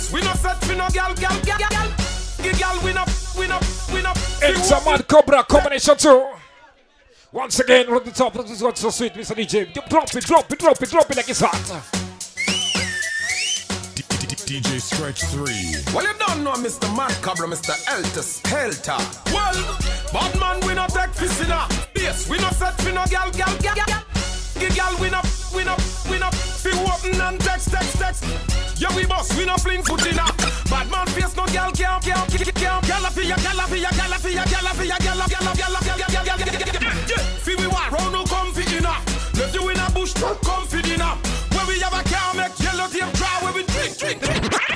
S17: our face. We not set for no gal, gal, gal, gal. Give gal, we not, we not, we not.
S2: It's a Mad Cobra combination two. Once again, from the top, this is what's so sweet, Mr. DJ. Drop it, drop it, drop it, drop it like it's hot.
S22: DJ Scratch 3.
S17: Well, you don't know Mr. Man Cobra, Mr. Helter Skelter. Well, bad man, we not take fist in our face. We not set for no gal, gal, gal, gal. Give gal, we not, we not, we not open and text, text, text. Yeah, we boss, we no fling foot in up. Bad man face, no gal, gal, gal, gal, gal, gal, fia, gal, fia, gal, fia, gal, fia, gal, gal, gal, gal, gal, gal, Feel we want round no comfy in up. Left you in a bush, comfy in up. Where we have a car, make yellow tape dry, where we drink, drink, drink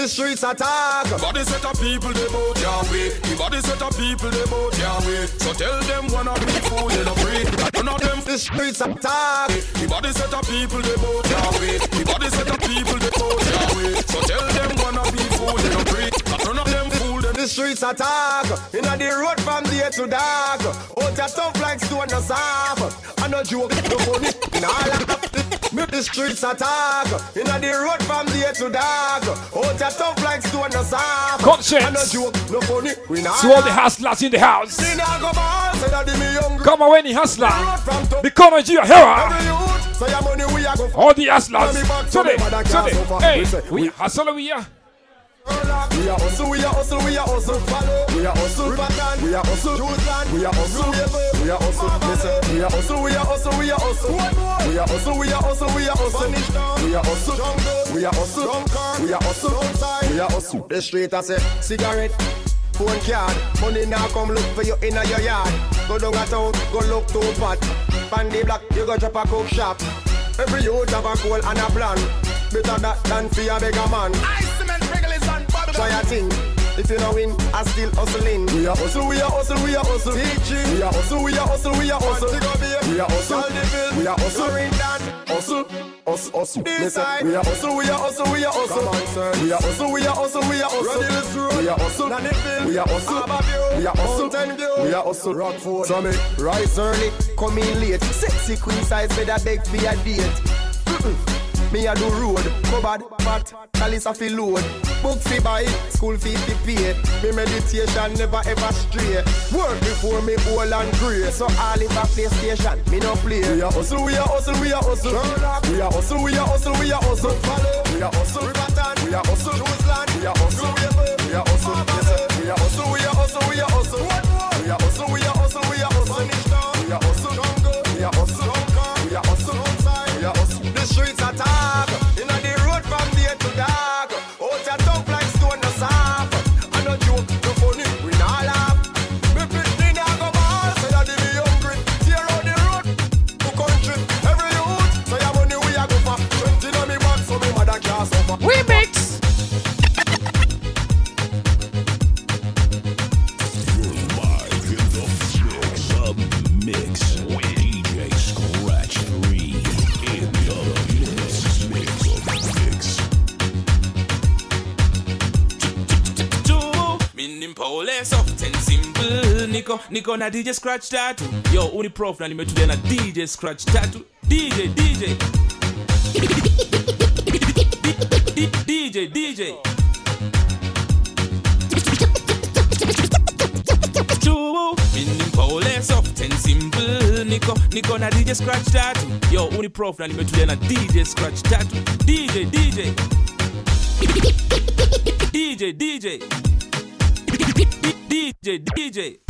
S17: you
S11: streets attack.
S36: Body set of people they your way. The body set of people they your way. So tell them wanna be fool they no free. None of them
S11: The streets attack.
S36: The body set of people they your way. The body set of people they your way. So tell them wanna be fool they no free.
S11: The streets are attack. Inna the road from day to dark. Out your tough like stone no soft. I no joke, no funny. Nah, me the streets are attack. Inna the road from day to dark. Out your tough like stone no soft.
S2: Conscience.
S11: I no joke, no funny. We nah.
S2: To all the hustlers in the house.
S11: Me nah go ball, say that me hungry.
S2: Come on, any hustler. Become a Gio hero.
S11: Every your money we a go.
S2: All the hustlers.
S11: Money back to
S2: Today, today. Hey,
S11: We
S2: hustle, we are.
S11: We are hustle, we are hustle, we are hustle, follow. We are hustle, pattern. We are hustle, choose land. We are hustle, we are hustle. Listen, we are hustle, we are hustle, we are hustle. We are hustle, we are hustle, we are hustle. We are hustle, we are hustle. We are hustle, we are hustle. The street I say, cigarette. Phone card, money now come look for you in your yard. Go down a town, go look to pot. Bandy black, you go drop a cook shop. Every youth have a goal and a plan. Better that than for a beggar man.
S36: I
S11: Try a thing. If you know win, I still hustling. We are hustle, we are hustle, we are hustle. Teaching. We are hustle, we are hustle, we are hustle. We are hustle, we are hustle. Hustle, hustle, hustle. Listen, we are hustle, we are hustle, we are hustle. We are hustle, we are hustle, we are hustle. We are hustle, we are hustle. We are hustle, we are hustle. Rockford. So me rise early, come in late. Sexy queen size, better beg for a date. Me a do road, cupboard, fat, chalice a fi load. Books fi buy, school fee fi pay. Me meditation never ever stray. Work before me bowl and grey. So all in a PlayStation, me no play. We a hustle, we a hustle, we a hustle. We a hustle, we a hustle, we a hustle. We a hustle. We a hustle. Choose land, we a hustle.
S24: Niko niko na DJ Scratch tatu yo uni prof na nimetulia na DJ Scratch tatu DJ DJ DJ DJ Chubu Minim pole soft and simple. Niko niko na DJ Scratch tatu yo uni prof na nimetulia na DJ Scratch tatu DJ DJ DJ DJ DJ DJ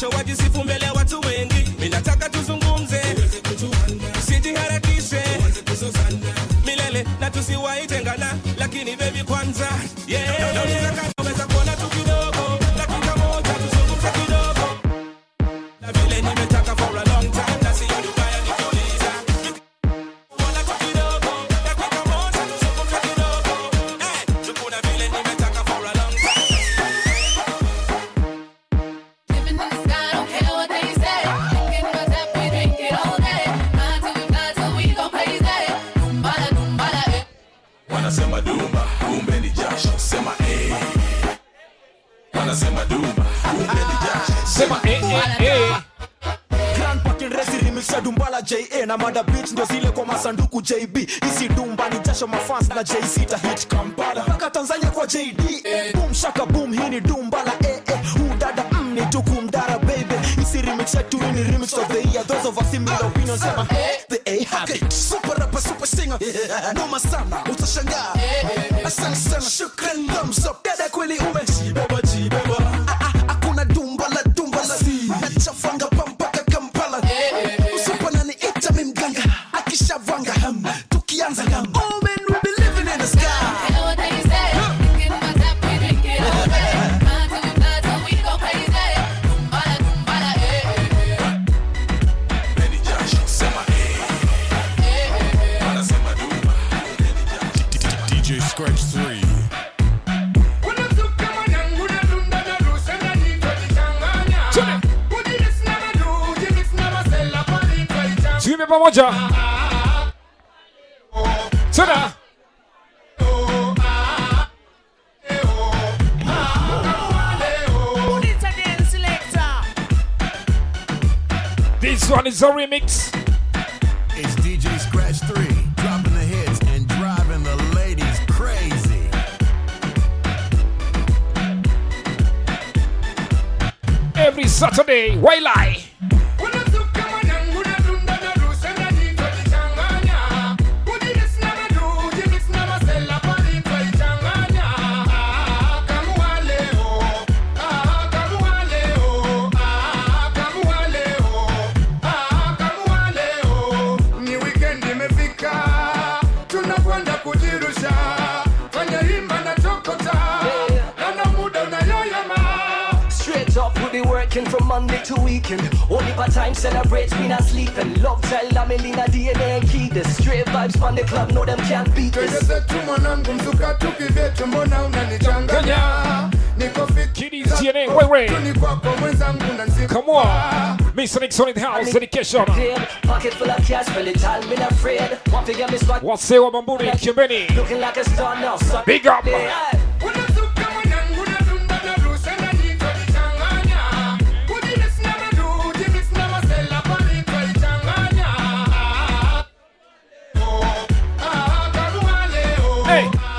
S24: Cachoa de
S2: Cifumbelé,
S24: na
S16: mada bitch ndo zile kwa masanduku JB isi dumba ni jasho mafans na JC ta hit Kampala. Mpaka Tanzania kwa JD eh. boom shaka boom hii ni dumba la eh, eh. huu dada mm, ni tuku mdara baby. Isi remix yetu hii ni remix of the year. Those of us in the opinion sema ah, eh. the
S28: A have it super rapper super singer. Eh. Noma sana utashangaa. Eh, eh, eh, asante sana shukran thumbs up.
S39: Hey, son.
S9: Pocket full of cash, really tight, been afraid. Want to get me
S39: spot. What's say what bamburi? in
S9: Looking like a star now.
S39: Big up. Hey!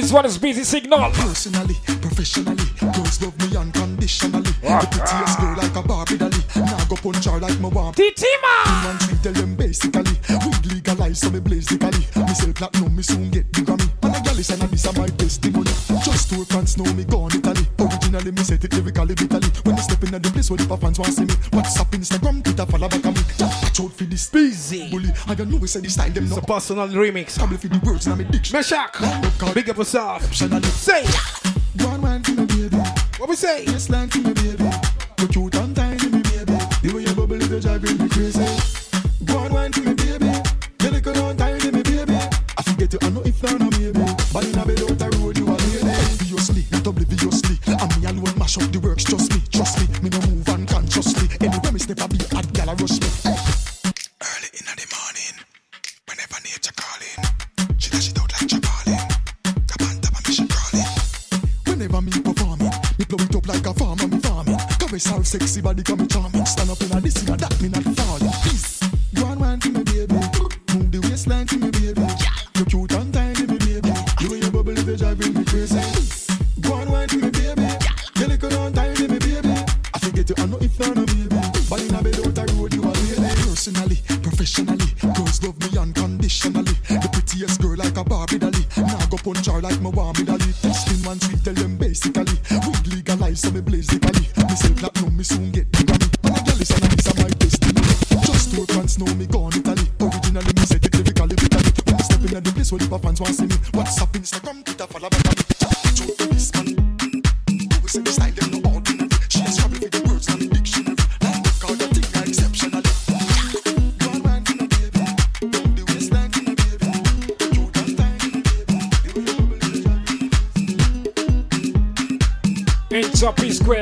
S2: this one
S40: is
S39: busy signal.
S38: Personally, professionally, girls love me unconditionally. Ah. The prettiest girl like a Barbie dolly. Now go punch her like my warm.
S39: Titima!
S38: Man, we them basically, we legalize so me blaze the cali. Me sell platinum, me soon get the Grammy. And a gal is and this are my testimony. Just to France, know me gone Italy. Originally, me set it lyrically, bitterly. When I step in the place where the fans want to see me. you know we say this time them
S18: it's
S38: not.
S18: a personal remix.
S38: Come for the words in my dictionary.
S18: Meshach, big up yourself. Say.
S38: One man for my baby.
S18: What we say?
S38: Yes, line for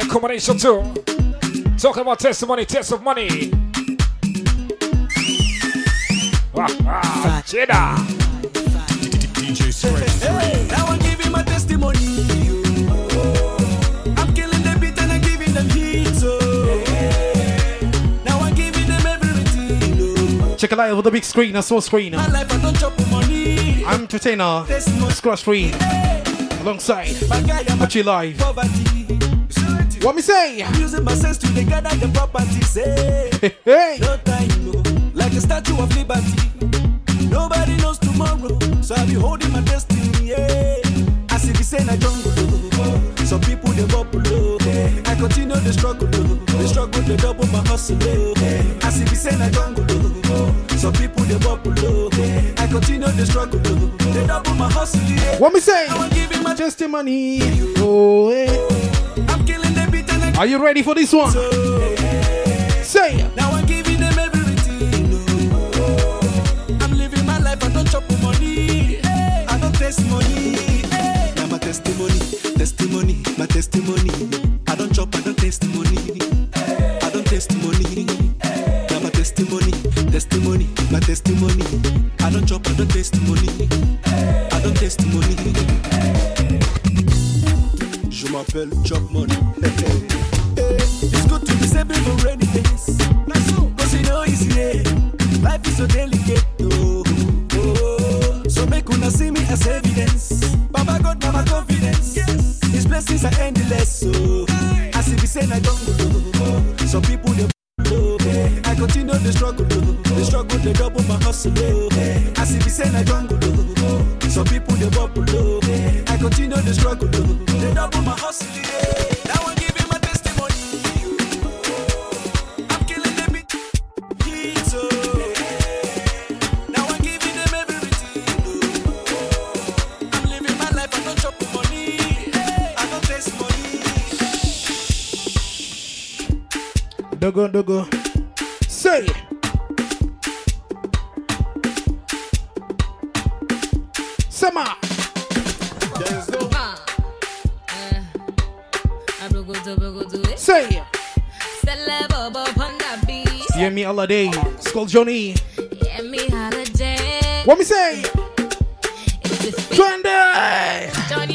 S2: Combination 2. Talking about testimony, test of money. Ah, wow.
S22: DJ Spread.
S16: Hey, now I'm giving my testimony.
S18: Check it out over the big screen, a small screen.
S16: My life, I don't chop money.
S18: I'm Tritena, no Scratch 3. Hey. Alongside, Pachi Live.
S16: Poverty.
S18: What me say?
S16: I'm using my sense to gather the property. Say,
S18: hey.
S16: No time, no. Like a statue of liberty. Nobody knows tomorrow, so I'll be holding my destiny. Yeah. I see the same I jungle. Some people they go below. I continue the struggle. The struggle they double my hustle. I see the same I jungle. Some people they go below. I continue the struggle. They double my hustle.
S18: What me say?
S16: Just the money. Oh, hey.
S18: Are you ready for this one? So, Say it.
S16: Now I'm giving them everything. I'm living my life. I don't chop money. I don't test money. Now my testimony, testimony, my testimony. dogo, dogo. Say. Summer. There's no.
S18: Uh, uh, Say. Yeah, me all day. Skull Johnny. Yeah, me
S41: holiday. What me say? It's Join day.
S18: Join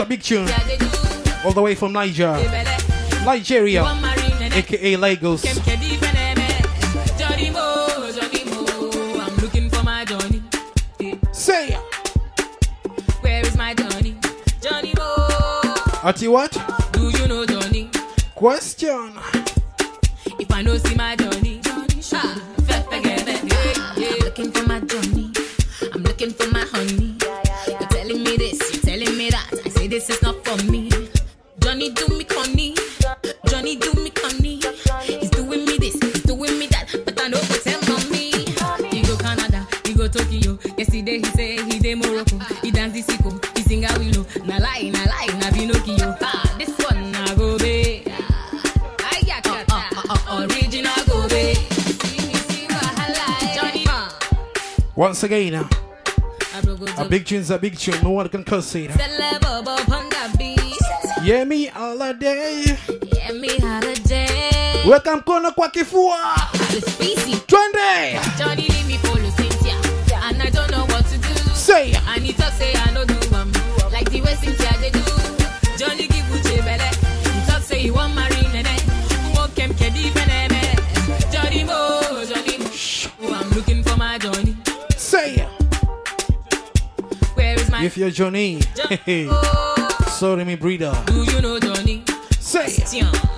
S18: a big tune. All the way from Niger. Nigeria. AKA Lagos. Say
S41: Where is my Johnny? Johnny Mo. Oh.
S18: Ati what?
S41: Do you know Johnny?
S18: Question.
S41: If I know see my
S18: once again. A big tune's a big tune, no one can curse it. Yeah, me holiday.
S41: Yeah, me holiday.
S18: Welcome, Kono Kwakifua.
S41: if you're Johnny. Hey. Sorry, me breeder.
S18: Do you know Johnny?
S41: Say. Christian.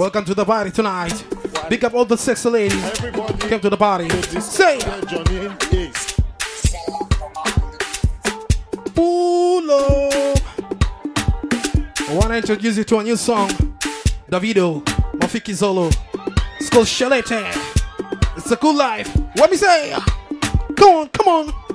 S41: Welcome to the party tonight. Pick up all the sexy ladies. Everybody Come to the party. Say. Pull up. I want to introduce you to a new song. Davido, Mafikizolo. It's called Tchelete. It's a cool life. What me say? Come on, come on.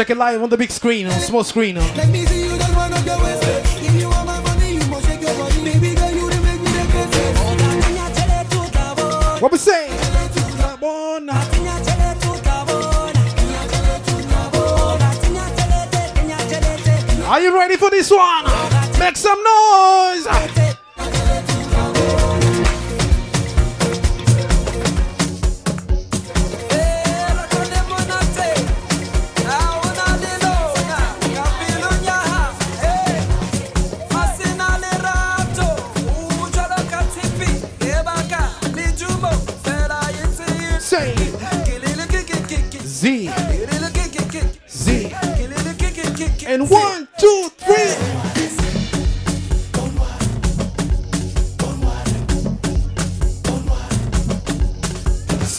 S41: Check it live on the big screen, on small screen.
S42: Let me see you your
S41: What we say? Are you ready for this one? Make some noise!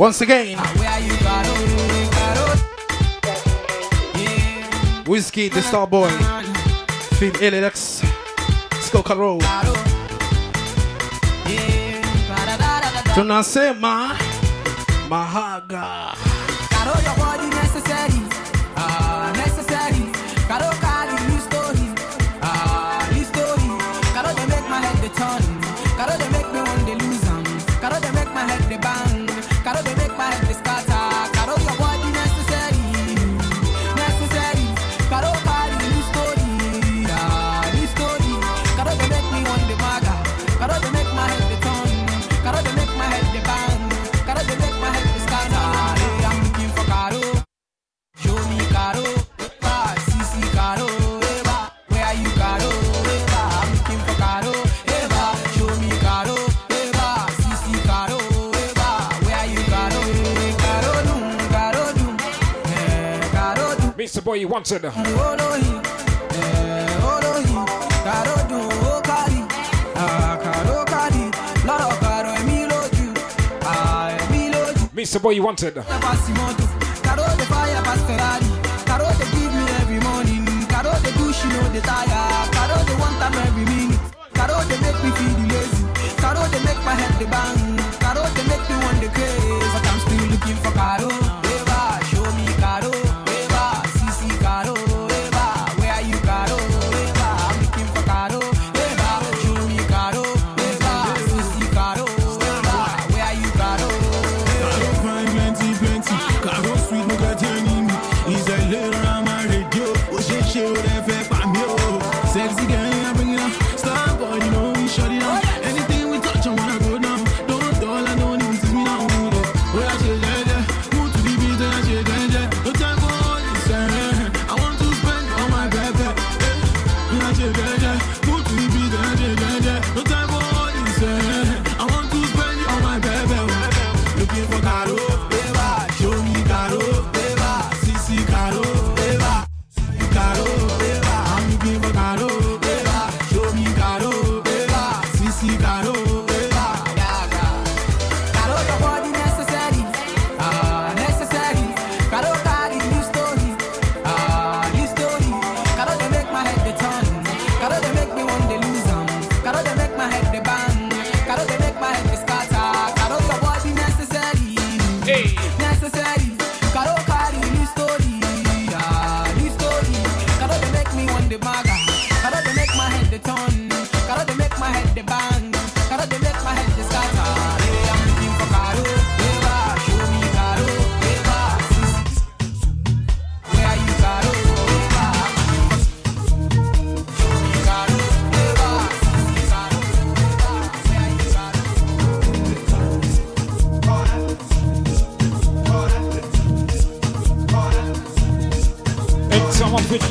S18: Once again. Wizkid, the star boy. Feed
S8: LX. Skoka Road. Do not say ma. My heart once.
S2: Mr. Boy, you wanted.
S8: The fire, they give me every morning. Know the.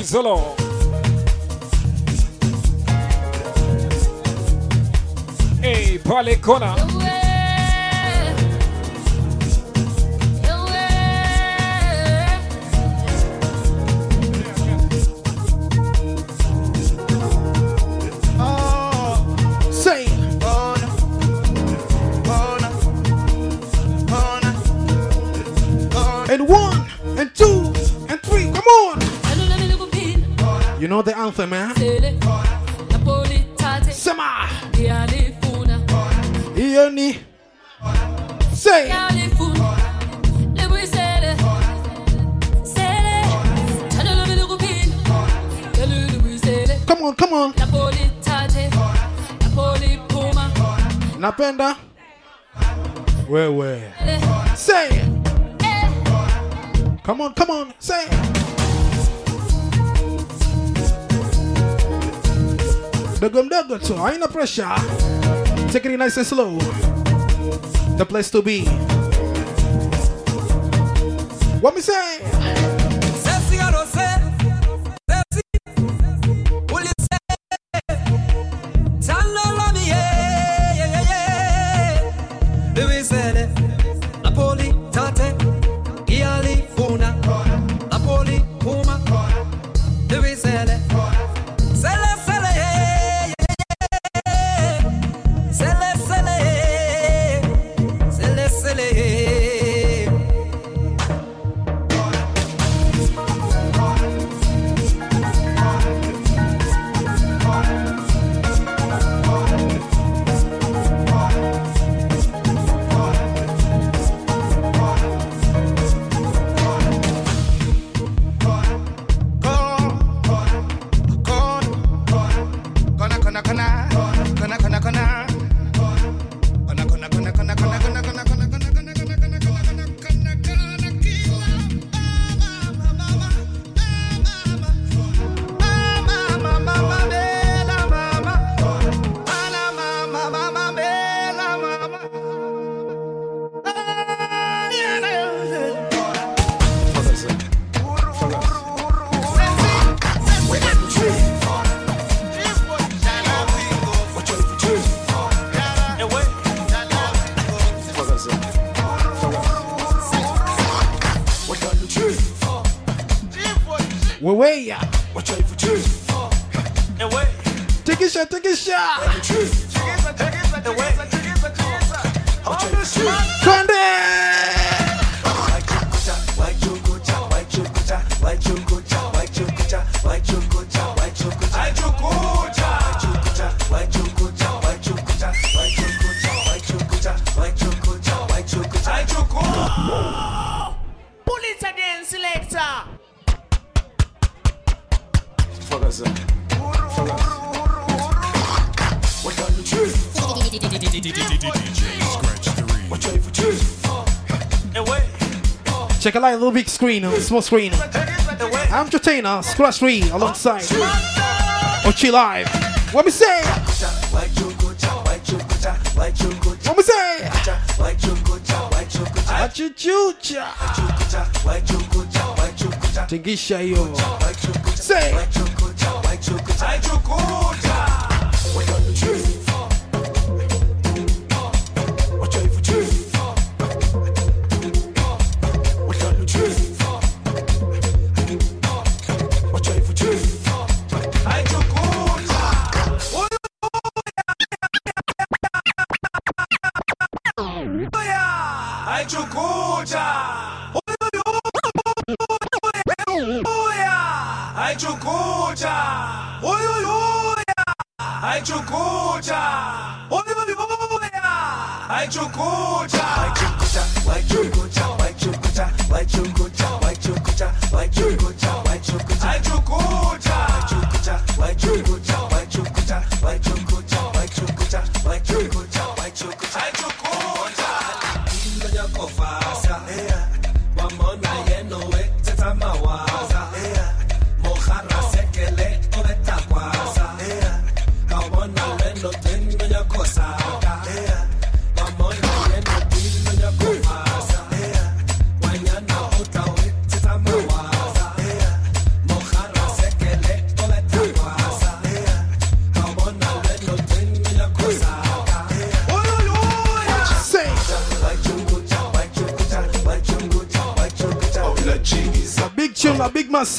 S8: Praise the
S2: Lord. Hey,
S18: Balekona. Dugum dugum too. Ain't no pressure. Take it nice and slow. The place to be. What me say? like a little big screen, a small screen. I'm Jotainer, Scratch 3 alongside Ochi Live. What we say? What we say? Achuchucha. Tingisha yo. Say.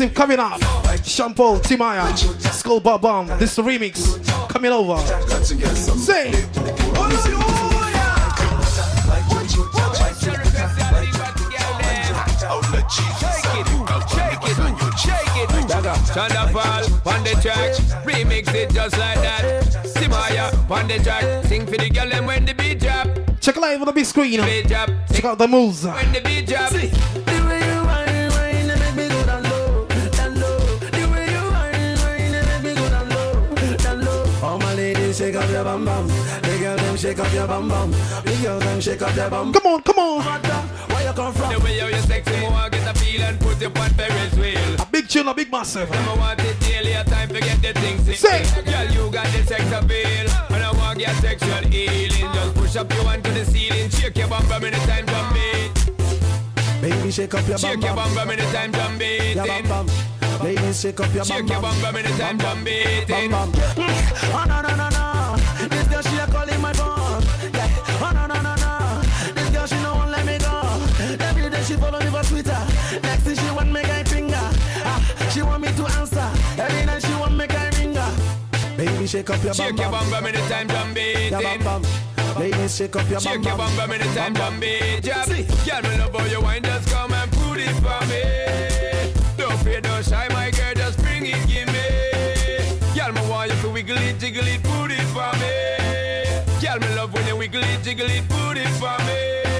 S18: Massive coming up. Sean Paul, Timaya, Skull Bob Bomb. This remix coming over. Say.
S21: Thunderfall on the track, remix it just like that. Timaya on the track, sing for the girl them when the beat drop.
S18: Check live on the big screen. Check out the moves.
S21: when the beat drop.
S16: All up your bum bum. The girl them shake up your bum bum. The girl them shake up their bum.
S18: Come on, come on.
S16: Where you come from?
S21: The way how you sexy, more get a feel and put you on Ferris wheel.
S18: A big tune, a big massive.
S21: I want it daily, a time to get the things
S18: Say.
S21: Girl, you got the sex appeal. And I want your sexual healing. Just push up your hand to the ceiling. Shake your bum bum anytime drum beat.
S16: Baby, shake up your bum
S21: Shake your bum bum anytime drum beat.
S16: Your bum bum. Ladies, shake up your bum
S21: Shake your bum bum anytime drum beat.
S16: Bum bum. Oh no no no no. Shake up your bum
S21: Shake your bum bum anytime drum beat.
S16: Your bum bum. Ladies, shake up your bum
S21: Shake your bum bum anytime drum beat. Girl, me love how you wine. Just come and put it for me. Don't fear, don't shy, my girl. Just bring it, give me. Girl, me want you to wiggle it, jiggle it, put it for me. Girl, me love when you wiggle it, jiggle it, put it for me.